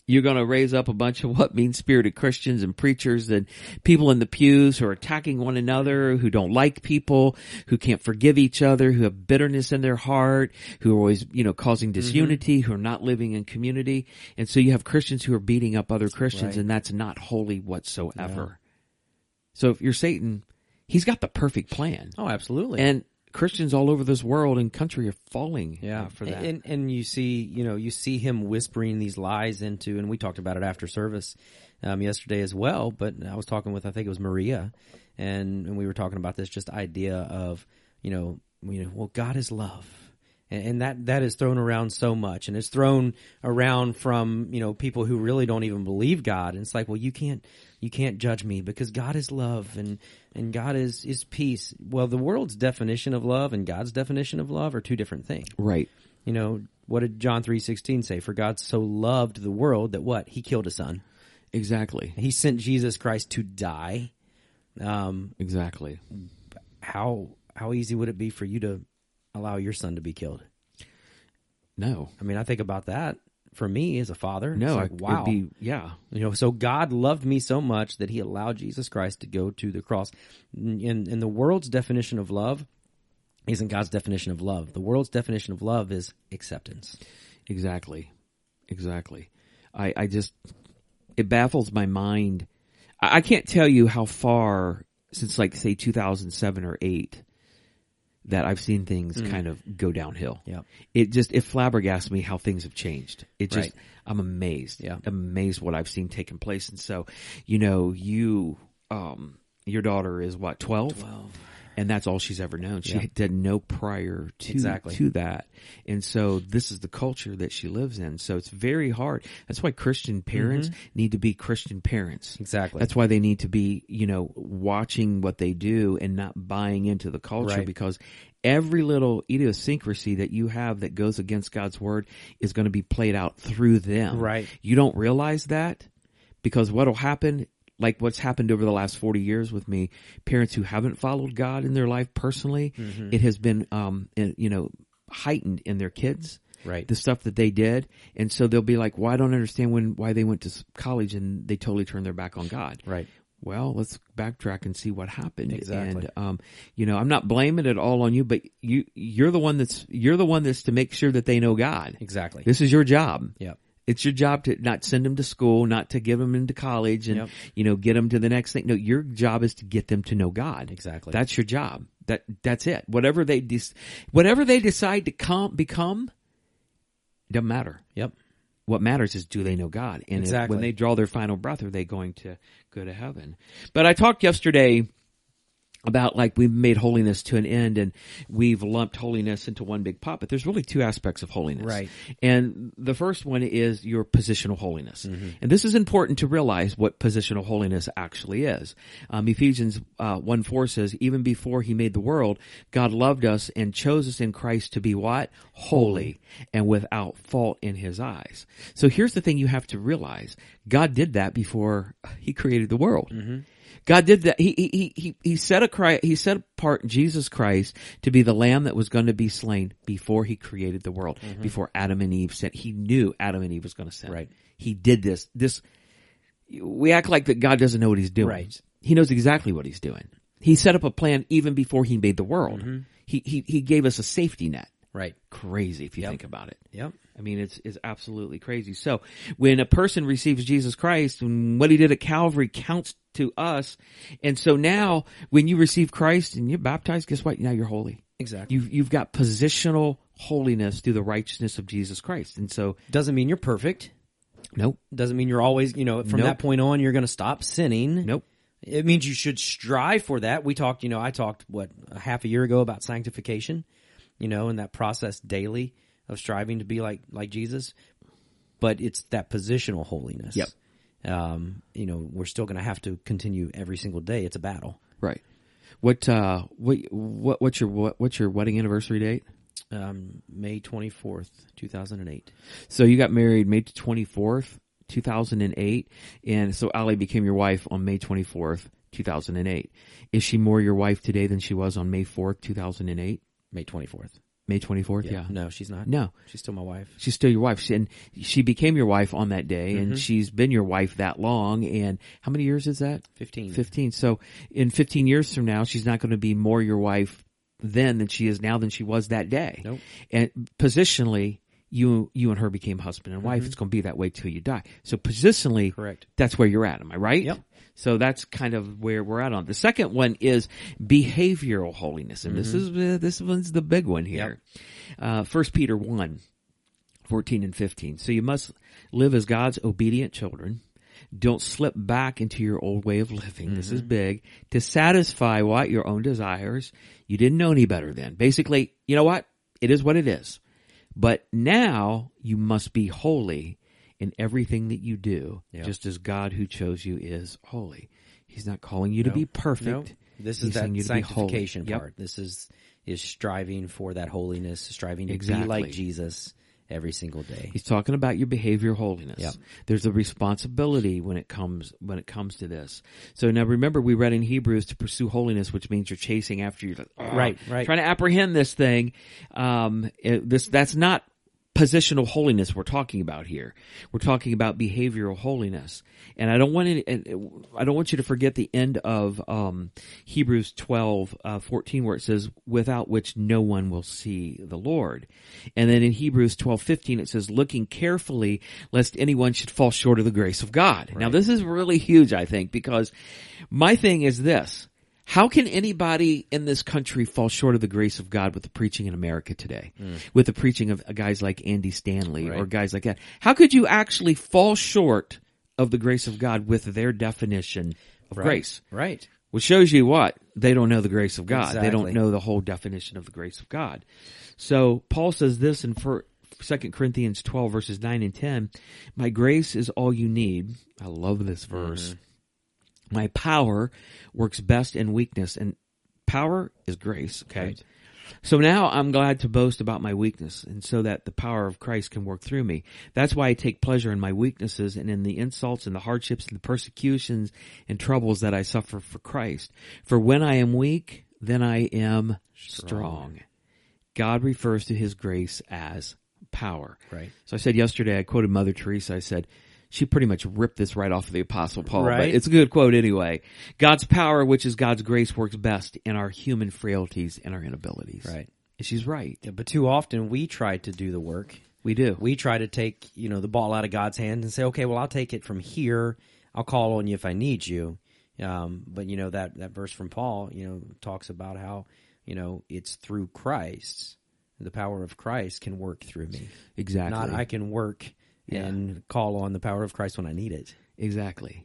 Speaker 2: You're going to raise up a bunch of what mean spirited Christians and preachers and people in the pews who are attacking one another, who don't like people, who can't forgive each other, who have bitterness in their heart, who are always, you know, causing mm-hmm. disunity, who are not living in community. And so you have Christians who are beating up other Christians
Speaker 1: Right.
Speaker 2: and that's not holy whatsoever. So if you're Satan, he's got the perfect plan.
Speaker 1: Oh, absolutely.
Speaker 2: And Christians all over this world and country are falling
Speaker 1: yeah,
Speaker 2: for that.
Speaker 1: And and you see, you know, you see him whispering these lies into, and we talked about it after service um, yesterday as well. But I was talking with, I think it was Maria, and, and we were talking about this just idea of, you know, you know, well, God is love. And, and that, that is thrown around so much and it's thrown around from, you know, people who really don't even believe God. And it's like, well, you can't, you can't judge me because God is love and, and God is, is peace. Well, the world's definition of love and God's definition of love are two different things.
Speaker 2: right.
Speaker 1: You know, what did John 3:16 say? For God so loved the world that what? He killed his son.
Speaker 2: Exactly.
Speaker 1: He sent Jesus Christ to die. Um
Speaker 2: Exactly.
Speaker 1: how how easy would it be for you to allow your son to be killed?
Speaker 2: No.
Speaker 1: I mean, I think about that for me as a father. it's
Speaker 2: No,
Speaker 1: like,
Speaker 2: it-
Speaker 1: wow.
Speaker 2: be yeah.
Speaker 1: You know, so God loved me so much that he allowed Jesus Christ to go to the cross. In in the world's definition of love isn't God's definition of love. The world's definition of love is acceptance.
Speaker 2: Exactly. Exactly. I, I just, it baffles my mind. I, I can't tell you how far since like say 2007 or 8 that I've seen things kind of go downhill.
Speaker 1: Yeah.
Speaker 2: It just, it flabbergasts me how things have changed. It just,
Speaker 1: Right.
Speaker 2: I'm amazed.
Speaker 1: Yeah.
Speaker 2: I'm amazed what I've seen taking place. And so, you know, you, um, your daughter is what, 12? And that's all she's ever known. She
Speaker 1: Yeah.
Speaker 2: didn't know prior to
Speaker 1: Exactly.
Speaker 2: to that, and so this is the culture that she lives in. So it's very hard. That's why Christian parents need to be Christian parents.
Speaker 1: Mm-hmm. Exactly.
Speaker 2: That's why they need to be, you know, watching what they do and not buying into the culture
Speaker 1: Right.
Speaker 2: because every little idiosyncrasy that you have that goes against God's word is going to be played out through them.
Speaker 1: Right.
Speaker 2: You don't realize that because what'll happen like what's happened over the last 40 years with me parents who haven't followed god in their life personally
Speaker 1: Mm-hmm.
Speaker 2: it has been um you know heightened in their kids
Speaker 1: Right.
Speaker 2: the stuff that they did and so they'll be like well i don't understand when why they went to college and they totally turned their back on god
Speaker 1: Right.
Speaker 2: well let's backtrack and see what happened
Speaker 1: Exactly.
Speaker 2: and um you know i'm not blaming it all on you but you you're the one that's you're the one that's to make sure that they know god
Speaker 1: Exactly.
Speaker 2: this is your job
Speaker 1: Yep.
Speaker 2: It's your job to not send them to school, not to give them into college and,
Speaker 1: Yep.
Speaker 2: you know, get them to the next thing. No, your job is to get them to know God.
Speaker 1: Exactly.
Speaker 2: That's your job. That, that's it. Whatever they, des- whatever they decide to come, become, doesn't matter.
Speaker 1: Yep.
Speaker 2: What matters is do they know God? And if-
Speaker 1: Exactly.
Speaker 2: when they draw their final breath, are they going to go to heaven? But I talked yesterday about like we've made holiness to an end and we've lumped holiness into one big pot, but there's really two aspects of holiness.
Speaker 1: Right.
Speaker 2: And the first one is your positional holiness.
Speaker 1: Mm-hmm.
Speaker 2: And this is important to realize what positional holiness actually is. Um, Ephesians uh, 1 4 says, even before he made the world, God loved us and chose us in Christ to be what? Holy and without fault in his eyes. So here's the thing you have to realize. God did that before he created the world. God did that. He, he, he, he, he set a cry, he set apart Jesus Christ to be the lamb that was going to be slain before he created the world, mm-hmm. before Adam and Eve sent. He knew Adam and Eve was going to sin.
Speaker 1: Right.
Speaker 2: He did this. This, we act like that God doesn't know what he's doing.
Speaker 1: Right.
Speaker 2: He knows exactly what he's doing. He set up a plan even before he made the world. Mm-hmm. He, he, he gave us a safety net.
Speaker 1: Right.
Speaker 2: Crazy if you
Speaker 1: Yep.
Speaker 2: think about it.
Speaker 1: Yep.
Speaker 2: I mean, it's, it's absolutely crazy. So when a person receives Jesus Christ and what he did at Calvary counts to us. And so now when you receive Christ and you're baptized, guess what? Now you're holy.
Speaker 1: Exactly.
Speaker 2: You've, you've got positional holiness through the righteousness of Jesus Christ. And so,
Speaker 1: Doesn't mean you're perfect.
Speaker 2: nope,
Speaker 1: Doesn't mean you're always, you know, from
Speaker 2: Nope.
Speaker 1: that point on, you're going to stop sinning.
Speaker 2: nope.
Speaker 1: It means you should strive for that. We talked, you know, I talked what a half a year ago about sanctification, you know, and that process daily of striving to be like like Jesus. But it's that positional holiness.
Speaker 2: Yep.
Speaker 1: Um, you know, we're still going to have to continue every single day. It's a battle.
Speaker 2: Right. What, uh, what, what, what's your, what, what's your wedding anniversary date?
Speaker 1: Um, May twenty fourth, two thousand and eight.
Speaker 2: So you got married May 24th, 2008. And so Ali became your wife on May 24th, 2008. Is she more your wife today than she was on May 4th, 2008?
Speaker 1: May twenty fourth.
Speaker 2: May 24th. Yeah.
Speaker 1: No, she's not.
Speaker 2: No.
Speaker 1: She's still my wife.
Speaker 2: She's still your wife. She, and she became your wife on that day and mm-hmm. she's been your wife that long. And how many years is that?
Speaker 1: 15.
Speaker 2: 15. So in 15 years from now, she's not going to be more your wife then than she is now than she was that day.
Speaker 1: Nope.
Speaker 2: And positionally, you, you and her became husband and wife. Mm-hmm. It's going to be that way till you die. So positionally,
Speaker 1: Correct.
Speaker 2: that's where you're at. Am I right?
Speaker 1: Yep.
Speaker 2: So that's kind of where we're at on. The second one is behavioral holiness, and this is uh, this one's the big one here. Uh, First Peter 1, 14 and fifteen. So you must live as God's obedient children. Don't slip back into your old way of living. This is big to satisfy what your own desires. You didn't know any better then. Basically, you know what? It is what it is. But now you must be holy in everything that you do,
Speaker 1: Yeah.
Speaker 2: just as God who chose you is holy. He's not calling you to be perfect.
Speaker 1: No, this
Speaker 2: He's
Speaker 1: is that
Speaker 2: saying you to be holy.
Speaker 1: sanctification
Speaker 2: Yep.
Speaker 1: part. This is is striving for that holiness, striving to
Speaker 2: Exactly.
Speaker 1: be like Jesus every single day.
Speaker 2: He's talking about your behavior holiness.
Speaker 1: Yep.
Speaker 2: There's a responsibility when it comes when it comes to this. So now remember we read in Hebrews to pursue holiness, which means you're chasing after you
Speaker 1: Right, right.
Speaker 2: trying to apprehend this thing. Um, it- this that's not positional holiness we're talking about here. We're talking about behavioral holiness. And I don't want any, I don't want you to forget the end of um, Hebrews 12, uh, 14 where it says without which no one will see the Lord. And then in Hebrews 12, 15 it says looking carefully lest anyone should fall short of the grace of God. Now this is really huge I think because my thing is this. How can anybody in this country fall short of the grace of God with the preaching in America today? Hmm. With the preaching of guys like Andy Stanley or guys like that? How could you actually fall short of the grace of God with their definition of grace?
Speaker 1: Right.
Speaker 2: Which shows you what? They don't know the grace of God. They don't know the whole definition of the grace of God. So Paul says this in 2 Corinthians 12 verses 9 and 10. My grace is all you need. I love this verse. Mm-hmm. My power works best in weakness and power is grace. Okay.
Speaker 1: Right.
Speaker 2: So now I'm glad to boast about my weakness and so that the power of Christ can work through me. That's why I take pleasure in my weaknesses and in the insults and the hardships and the persecutions and troubles that I suffer for Christ. For when I am weak, then I am strong. God refers to his grace as power.
Speaker 1: Right.
Speaker 2: So I said yesterday, I quoted Mother Teresa. I said, she pretty much ripped this right off of the apostle Paul, but
Speaker 1: Right.
Speaker 2: it's a good quote anyway. God's power, which is God's grace, works best in our human frailties and our inabilities.
Speaker 1: Right.
Speaker 2: And she's right.
Speaker 1: Yeah, but too often we try to do the work.
Speaker 2: We do.
Speaker 1: We try to take, you know, the ball out of God's hand and say, okay, well, I'll take it from here. I'll call on you if I need you. Um, but you know, that, that verse from Paul, you know, talks about how, you know, it's through Christ. The power of Christ can work through me.
Speaker 2: exactly.
Speaker 1: Not I can work and call on the power of Christ when I need it.
Speaker 2: Exactly.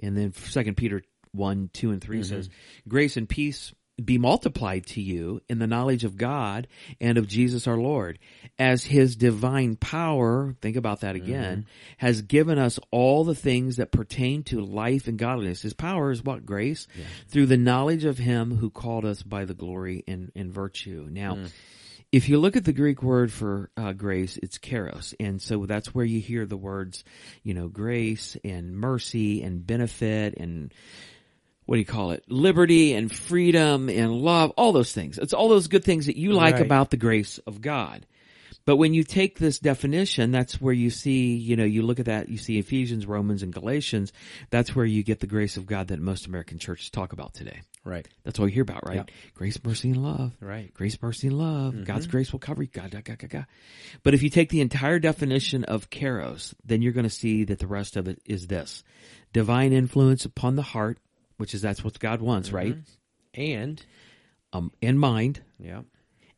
Speaker 2: And then Second Peter one, two, and
Speaker 1: Mm-hmm.
Speaker 2: 3 says, "Grace and peace be multiplied to you in the knowledge of God and of Jesus our Lord, as His divine power. Think about that again.
Speaker 1: Mm-hmm.
Speaker 2: Has given us all the things that pertain to life and godliness. His power is what grace through the knowledge of Him who called us by the glory and, and virtue. Now."
Speaker 1: Mm.
Speaker 2: If you look at the Greek word for uh, grace, it's karos, and so that's where you hear the words, you know, grace and mercy and benefit and what do you call it? Liberty and freedom and love, all those things. It's all those good things that you like
Speaker 1: Right.
Speaker 2: about the grace of God. But when you take this definition, that's where you see, you know, you look at that, you see Ephesians, Romans, and Galatians. That's where you get the grace of God that most American churches talk about today.
Speaker 1: Right.
Speaker 2: That's all you hear about, right?
Speaker 1: Yep.
Speaker 2: Grace, mercy, and love.
Speaker 1: Right.
Speaker 2: Grace, mercy, and love. God's grace will cover you. God, God, God, God, God. But if you take the entire definition of Karos, then you're going to see that the rest of it is this. Divine influence upon the heart, which is that's what God wants, right?
Speaker 1: And,
Speaker 2: Um, and mind,
Speaker 1: yeah.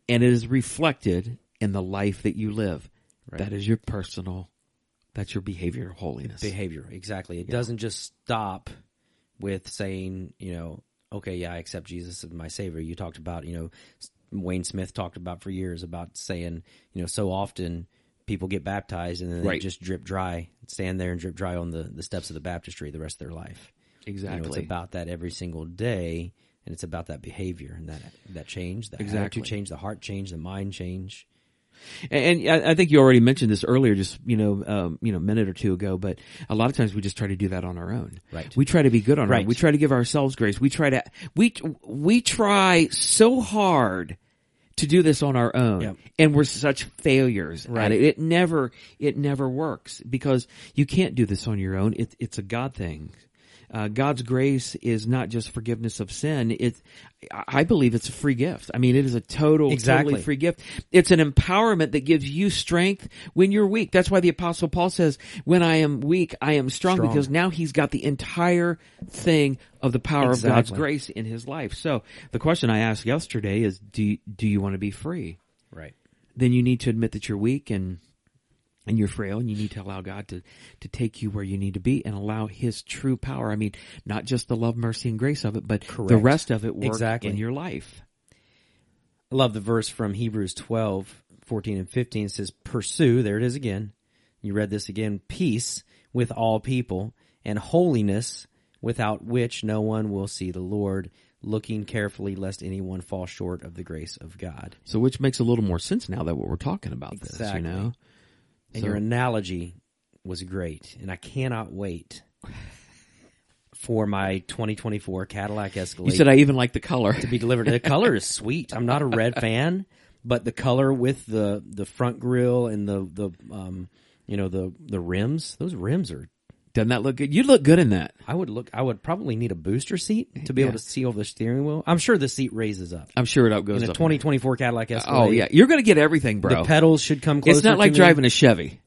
Speaker 2: and it is reflected in the life that you live.
Speaker 1: Right.
Speaker 2: That is your personal, that's your behavior holiness.
Speaker 1: behavior exactly it doesn't just stop with saying you know okay yeah i accept jesus as my savior you talked about you know wayne smith talked about for years about saying you know so often people get baptized and then they just drip dry stand there and drip dry on the, the steps of the baptistry the rest of their life you know,
Speaker 2: exactly.
Speaker 1: it's about that every single day and it's about that behavior and that that change the
Speaker 2: Exactly.
Speaker 1: attitude change the heart change the mind change
Speaker 2: And, and I I think you already mentioned this earlier, just you know, um, you know, a minute or two ago. But a lot of times we just try to do that on our own.
Speaker 1: Right.
Speaker 2: We try to be good on our own.
Speaker 1: Right.
Speaker 2: We try to give ourselves grace. We try to we we try so hard to do this on our own.
Speaker 1: Yep.
Speaker 2: And we're such failures
Speaker 1: Right.
Speaker 2: at it. It never, it never works because you can't do this on your own. It, it's a God thing. Uh, God's grace is not just forgiveness of sin. It, I believe it's a free gift. I mean, it is a total,
Speaker 1: Exactly.
Speaker 2: totally free gift. It's an empowerment that gives you strength when you're weak. That's why the apostle Paul says, when I am weak, I am strong,
Speaker 1: Strong.
Speaker 2: because now he's got the entire thing of the power of God's grace in his life. So the question I asked yesterday is, do do you want to be free?
Speaker 1: Right.
Speaker 2: Then you need to admit that you're weak and and you're frail and you need to allow God to to take you where you need to be and allow his true power. I mean, not just the love, mercy and grace of it, but the rest of it work
Speaker 1: Exactly.
Speaker 2: in your life.
Speaker 1: I love the verse from Hebrews 12, 14 and 15 It says, pursue, there it is again. You read this again, peace with all people and holiness without which no one will see the Lord, looking carefully lest anyone fall short of the grace of God.
Speaker 2: So which makes a little more sense now that what we're talking about this,
Speaker 1: Exactly.
Speaker 2: you know?
Speaker 1: And
Speaker 2: So-
Speaker 1: your analogy was great, and I cannot wait for my 2024 Cadillac Escalade
Speaker 2: You said I even like the color.
Speaker 1: to be delivered. The color is sweet. I'm not a red fan, but the color with the the front grill and the the um you know the the rims, those rims are.
Speaker 2: Doesn't that look good? You'd look good in that.
Speaker 1: I would look. I would probably need a booster seat to be
Speaker 2: Yeah.
Speaker 1: able to see over the steering wheel. I'm sure the seat raises up.
Speaker 2: I'm sure it up goes
Speaker 1: In a
Speaker 2: up.
Speaker 1: 2024 Cadillac oh, Escalade.
Speaker 2: Oh yeah, you're going to get everything, bro.
Speaker 1: the pedals should come closer.
Speaker 2: it's not like
Speaker 1: to me.
Speaker 2: driving a Chevy.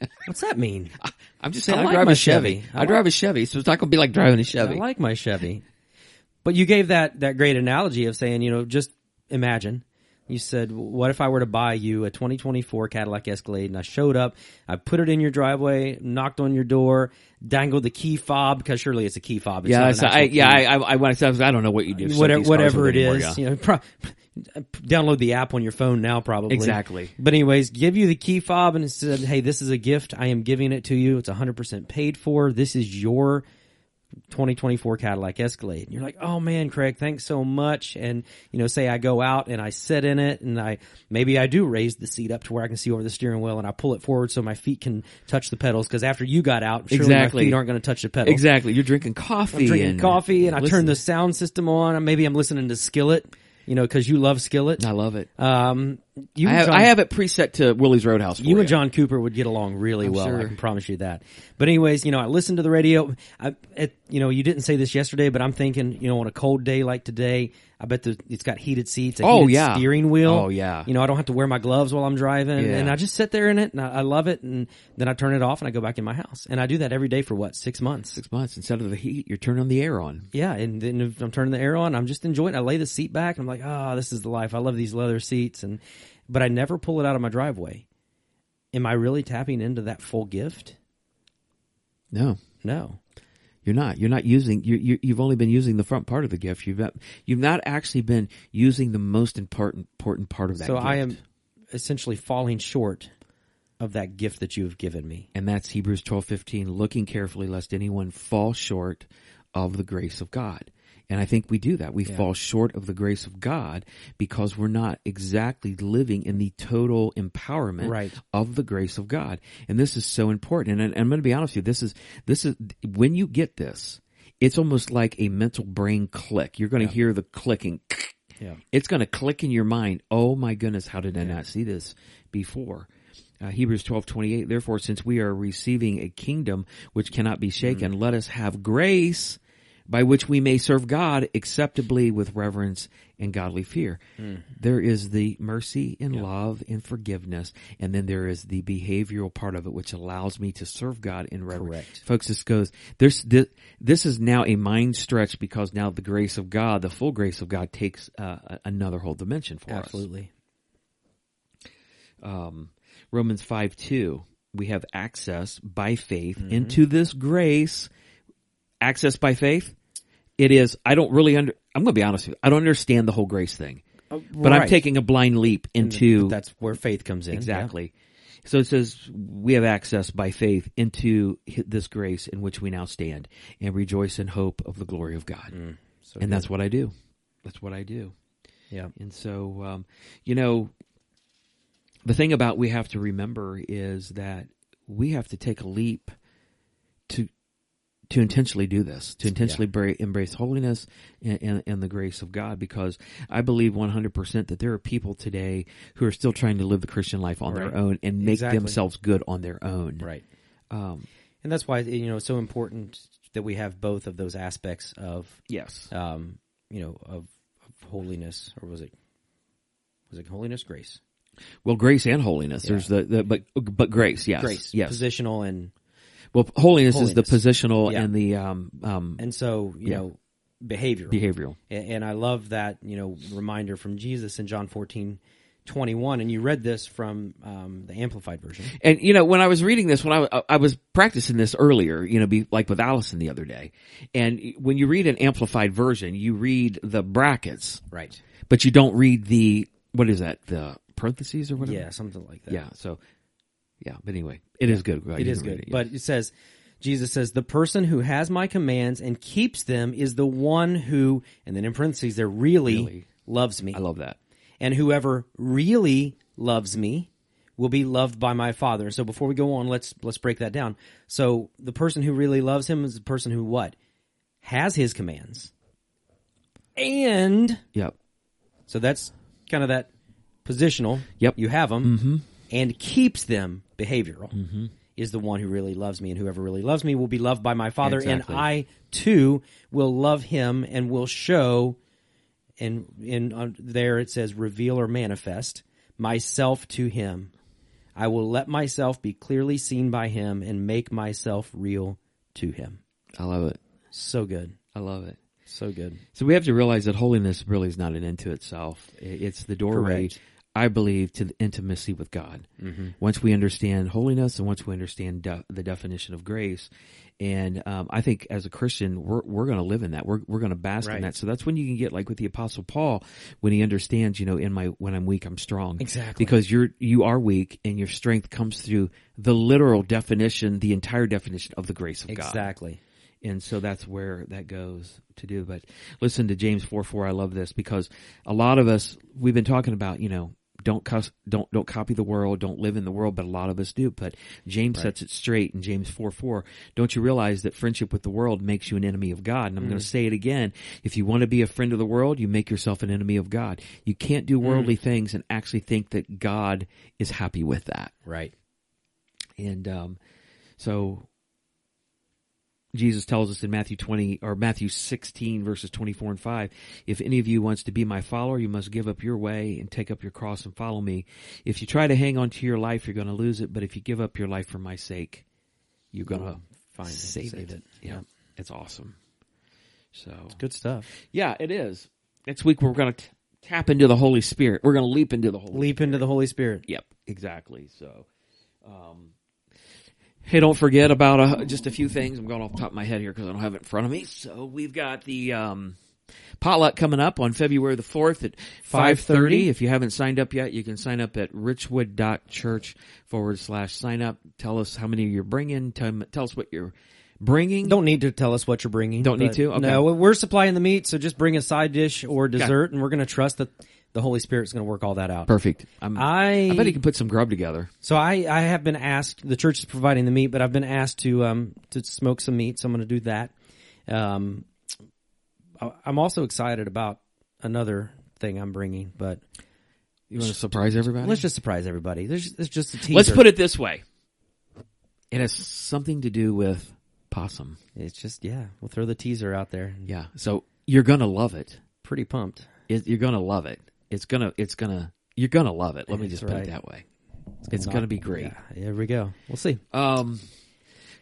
Speaker 1: What's that mean?
Speaker 2: I'm just saying,
Speaker 1: I
Speaker 2: I,
Speaker 1: like
Speaker 2: drive a Chevy.
Speaker 1: Chevy. I
Speaker 2: I, drive a Chevy, so it's not going to be like driving a Chevy.
Speaker 1: I like my Chevy. But you gave that, that great analogy of saying, you know, just imagine. You said, what if I were to buy you a 2024 Cadillac Escalade and I showed up, I put it in your driveway, knocked on your door, dangled the key fob, because surely it's a key fob. It's
Speaker 2: yeah, so I,
Speaker 1: actual
Speaker 2: yeah.
Speaker 1: key.
Speaker 2: I, I, I I don't know what you do.
Speaker 1: whatever, whatever it
Speaker 2: anymore,
Speaker 1: is,
Speaker 2: yeah.
Speaker 1: you know, pro- download the app on your phone now, probably.
Speaker 2: Exactly.
Speaker 1: But anyways, give you the key fob and it said, "Hey, this is a gift. I am giving it to you. It's 100% paid for. This is your 2024 Cadillac Escalade." And you're like, "Oh man, Craig, thanks so much." And you know, say I go out and I sit in it, and I maybe I do raise the seat up to where I can see over the steering wheel, and I pull it forward so my feet can touch the pedals. Because after you got out, surely
Speaker 2: Exactly.
Speaker 1: my feet aren't going to touch the pedals.
Speaker 2: Exactly. You're drinking coffee.
Speaker 1: I'm drinking
Speaker 2: and
Speaker 1: coffee and I turn the sound system on. Maybe I'm listening to Skillet, you know, because you love Skillet.
Speaker 2: I love it.
Speaker 1: Um, you
Speaker 2: I have,
Speaker 1: John,
Speaker 2: I have it preset to Willie's Roadhouse.
Speaker 1: You and John Cooper would get along really
Speaker 2: I'm
Speaker 1: well. I can promise you that. But anyways, you know, I listened to the radio. I, it, you know, you didn't say this yesterday, but I'm thinking, you know, on a cold day like today, I bet the, it's got heated seats, a
Speaker 2: Oh,
Speaker 1: heated
Speaker 2: yeah.
Speaker 1: steering wheel.
Speaker 2: Oh, yeah.
Speaker 1: You know, I don't have to wear my gloves while I'm driving,
Speaker 2: Yeah.
Speaker 1: and I just sit there in it, and I, I love it. And then I turn it off, and I go back in my house, and I do that every day for what six months.
Speaker 2: Six months instead of the heat, you're turning the air on.
Speaker 1: Yeah, and then if I'm turning the air on, I'm just enjoying. it. I lay the seat back. And I'm like, ah, this is the life. I love these leather seats, and but I never pull it out of my driveway. Am I really tapping into that full gift?
Speaker 2: No,
Speaker 1: No.
Speaker 2: You're not. You're not using. You, you, you've only been using the front part of the gift. You've not. You've not actually been using the most important important part of that.
Speaker 1: So I am essentially falling short of that gift that you have given me.
Speaker 2: and that's Hebrews twelve fifteen. Looking carefully, lest anyone fall short of the grace of God. And I think we do that. We fall short of the grace of God because we're not exactly living in the total empowerment
Speaker 1: Right.
Speaker 2: of the grace of God. And this is so important. And, I- I'm going to be honest with you. This is, this is, when you get this, it's almost like a mental brain click. You're going to hear the clicking.
Speaker 1: Yeah.
Speaker 2: It's going to click in your mind. Oh my goodness, how did I not see this before? Uh, Hebrews twelve twenty eight. Therefore, since we are receiving a kingdom which cannot be shaken, let us have grace by which we may serve God acceptably with reverence and godly fear. There is the mercy and love and forgiveness, and then there is the behavioral part of it, which allows me to serve God in reverence.
Speaker 1: Correct.
Speaker 2: Folks, this goes. This, this is now a mind stretch because now the grace of God, the full grace of God, takes uh, another whole dimension for us
Speaker 1: Absolutely.
Speaker 2: um, Romans 5 2, we have access by faith
Speaker 1: Mm-hmm.
Speaker 2: into this grace. Access by faith. It is, I don't really under, I'm going to be honest with you. I don't understand the whole grace thing, but I'm taking a blind leap into
Speaker 1: That's where faith comes in.
Speaker 2: exactly. So it says we have access by faith into this grace in which we now stand and rejoice in hope of the glory of God.
Speaker 1: Yeah. So
Speaker 2: and
Speaker 1: good.
Speaker 2: that's what I do. That's what I do.
Speaker 1: yeah.
Speaker 2: And so, um, you know, the thing about we have to remember is that we have to take a leap to to intentionally do this, to intentionally bra- embrace holiness and, and, and the grace of God, because I believe 100% that there are people today who are still trying to live the Christian life on
Speaker 1: Right.
Speaker 2: their own and make
Speaker 1: Exactly.
Speaker 2: themselves good on their own.
Speaker 1: Right.
Speaker 2: Um,
Speaker 1: And that's why you know it's so important that we have both of those aspects of
Speaker 2: yes.
Speaker 1: um, you know of, of holiness or was it was it holiness grace
Speaker 2: Well, grace and holiness. There's the, the but but grace. Yes.
Speaker 1: grace
Speaker 2: Yes.
Speaker 1: positional and
Speaker 2: Well, holiness, is the positional
Speaker 1: Yeah.
Speaker 2: and the um um
Speaker 1: and so you
Speaker 2: Yeah.
Speaker 1: know behavioral
Speaker 2: behavioral.
Speaker 1: And, I love that, you know, reminder from Jesus in John 14, 21. And you read this from um, the Amplified Version.
Speaker 2: And you know, when I was reading this, when I, I was practicing this earlier, you know, be like with Allison the other day, and when you read an amplified version, you read the brackets,
Speaker 1: Right.
Speaker 2: but you don't read the what is that the parentheses or whatever.
Speaker 1: Yeah, something like that.
Speaker 2: yeah. So, yeah. But anyway, it is good. Right?
Speaker 1: It is good. But it says, Jesus says, the person who has my commands and keeps them is the one who, and then in parentheses, there really,
Speaker 2: Really.
Speaker 1: loves me.
Speaker 2: I love that.
Speaker 1: and whoever really loves me will be loved by my father. So before we go on, let's let's break that down. So the person who really loves him is the person who what? Has his commands. And
Speaker 2: Yep.
Speaker 1: so that's kind of that positional.
Speaker 2: Yep.
Speaker 1: You have them mm-hmm. And keeps them behavioral. Is the one who really loves me, and whoever really loves me will be loved by my Father,
Speaker 2: Exactly.
Speaker 1: and I too will love him and will show. And in uh, there it says, reveal or manifest myself to him. I will let myself be clearly seen by him and make myself real to him.
Speaker 2: I love it.
Speaker 1: So good,
Speaker 2: I love it.
Speaker 1: so good.
Speaker 2: So we have to realize that holiness really is not an end to itself. It's the doorway,
Speaker 1: Correct.
Speaker 2: I believe, to the intimacy with God. Once we understand holiness and once we understand de- the definition of grace, and um, I think as a Christian, we're we're going to live in that. We're we're going to bask in that. So that's when you can get like with the Apostle Paul when he understands, you know, in my when I'm weak, I'm strong.
Speaker 1: Exactly.
Speaker 2: Because you're you are weak, and your strength comes through the literal definition, the entire definition of the grace of God.
Speaker 1: Exactly.
Speaker 2: And so that's where that goes to do. But listen to James 4 4. I love this because a lot of us, we've been talking about, you know, don't cuss, don't, don't copy the world, don't live in the world, but a lot of us do. But James sets it straight in James 4 4. Don't you realize that friendship with the world makes you an enemy of God? And I'm going to say it again. If you want to be a friend of the world, you make yourself an enemy of God. You can't do worldly things and actually think that God is happy with that.
Speaker 1: Right.
Speaker 2: And um, so Jesus tells us in Matthew 20 or Matthew 16 verses 24 and 5, if any of you wants to be my follower, you must give up your way and take up your cross and follow me. If you try to hang on to your life, you're going to lose it, but if you give up your life for my sake, you're going to
Speaker 1: Find it,
Speaker 2: save,
Speaker 1: save
Speaker 2: it. Yeah. It's awesome. So, it's
Speaker 1: Good stuff.
Speaker 2: yeah, it is. Next week we're going to tap into the Holy Spirit. We're going to leap into the Holy
Speaker 1: Leap into the Holy Spirit.
Speaker 2: Yep, exactly. So, um, hey, don't forget about uh, just a few things. I'm going off the top of my head here because I don't have it in front of me. So we've got the um, potluck coming up on February the fourth at five thirty. If you haven't signed up yet, you can sign up at richwood.church forward slash sign up. Tell us how many you're bringing. Tell, tell us what you're bringing.
Speaker 1: Don't need to tell us what you're bringing.
Speaker 2: Don't need to? Okay.
Speaker 1: No, we're supplying the meat, so just bring a side dish or dessert, and we're going to trust that the Holy Spirit's going to work all that out.
Speaker 2: Perfect. I'm,
Speaker 1: I,
Speaker 2: I bet he can put some grub together.
Speaker 1: so I, I have been asked. The church is providing the meat, but I've been asked to um to smoke some meat, so I'm going to do that. Um, I- I'm also excited about another thing I'm bringing, but
Speaker 2: You want to surprise everybody?
Speaker 1: let's just surprise everybody. There's it's just a teaser.
Speaker 2: Let's put it this way. It has something to do with possum.
Speaker 1: It's just yeah, we'll throw the teaser out there.
Speaker 2: Yeah. So you're gonna love it.
Speaker 1: Pretty pumped.
Speaker 2: it you're gonna love it. It's gonna. It's gonna. You're gonna love it. Let me
Speaker 1: That's
Speaker 2: just put
Speaker 1: right.
Speaker 2: it that way. It's gonna be great.
Speaker 1: Yeah, here we go. We'll see.
Speaker 2: Um,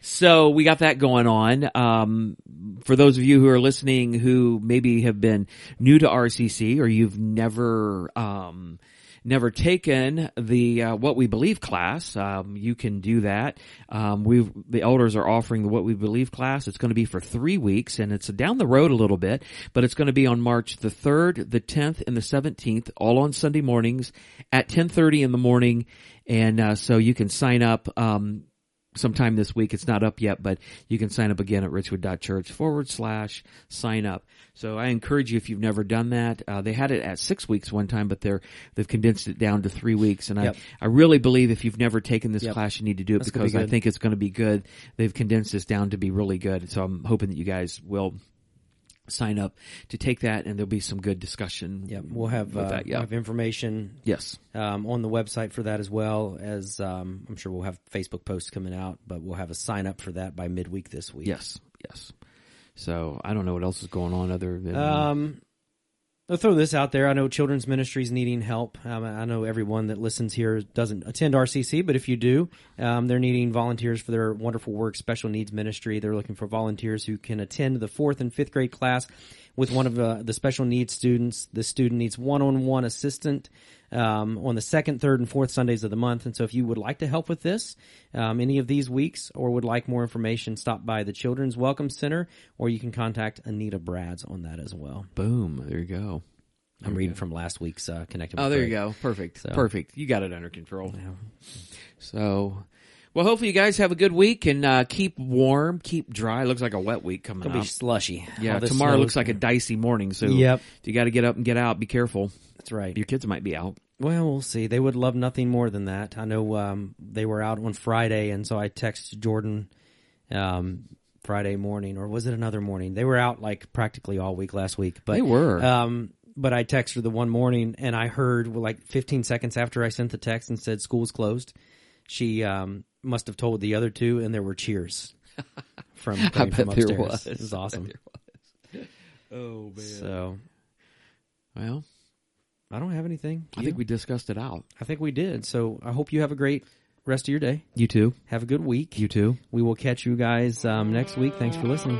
Speaker 2: so we got that going on. Um, for those of you who are listening who maybe have been new to RCC or you've never, um, never taken the uh, what we believe class, um, you can do that. Um, we the elders are offering the what we believe class. It's going to be for three weeks, and it's down the road a little bit, but it's going to be on March the third, the tenth, and the seventeenth, all on Sunday mornings at ten thirty in the morning, and uh, so you can sign up. Um, sometime this week. It's not up yet, but you can sign up again at richwood.church forward slash sign up. So I encourage you if you've never done that. Uh, they had it at six weeks one time, but they're they've condensed it down to three weeks. And
Speaker 1: Yep.
Speaker 2: I I really believe if you've never taken this
Speaker 1: Yep.
Speaker 2: class, you need to do it
Speaker 1: That's gonna be
Speaker 2: because I think it's going to be good. They've condensed this down to be really good. So I'm hoping that you guys will sign up to take that, and there'll be some good discussion.
Speaker 1: Yeah, we'll have uh,
Speaker 2: that.
Speaker 1: we'll have information
Speaker 2: Yes.
Speaker 1: um, on the website for that as well as um, I'm sure we'll have Facebook posts coming out, but we'll have a sign up for that by midweek this week.
Speaker 2: Yes. Yes. So I don't know what else is going on other than
Speaker 1: Um, I'll throw this out there. I know children's ministries needing help. Um, I know everyone that listens here doesn't attend RCC, but if you do, um, they're needing volunteers for their wonderful work, special needs ministry. They're looking for volunteers who can attend the fourth and fifth grade class with one of uh, the special needs students. The student needs one-on-one assistant um, on the second, third, and fourth Sundays of the month. And so, if you would like to help with this um, any of these weeks, or would like more information, stop by the Children's Welcome Center, or you can contact Anita Brads on that as well.
Speaker 2: boom. There you go.
Speaker 1: I'm reading from last week's uh, Connected.
Speaker 2: Oh, there you go. Perfect.
Speaker 1: So-
Speaker 2: Perfect. You got it under control. So, well, hopefully you guys have a good week and uh, keep warm, keep dry. Looks like a wet week coming up.
Speaker 1: It'll be slushy.
Speaker 2: yeah,
Speaker 1: All this
Speaker 2: tomorrow
Speaker 1: snow
Speaker 2: looks like a dicey morning. So,
Speaker 1: Yep.
Speaker 2: you got to get up and get out. Be careful.
Speaker 1: That's right.
Speaker 2: Your kids might be out.
Speaker 1: Well, we'll see. They would love nothing more than that. I know um, they were out on Friday, and so I texted Jordan um, Friday morning, or was it another morning? They were out like practically all week last week. But
Speaker 2: They were.
Speaker 1: Um, but I texted her the one morning, and I heard well, like 15 seconds after I sent the text and said school's closed. She um, must have told the other two, and there were cheers from coming from
Speaker 2: upstairs. There was.
Speaker 1: This is awesome.
Speaker 2: Oh man.
Speaker 1: So,
Speaker 2: well,
Speaker 1: I don't have anything.
Speaker 2: I think we discussed it out.
Speaker 1: I think we did. So I hope you have a great rest of your day.
Speaker 2: You too.
Speaker 1: Have a good week.
Speaker 2: You too.
Speaker 1: We will catch you guys um, next week. Thanks for listening.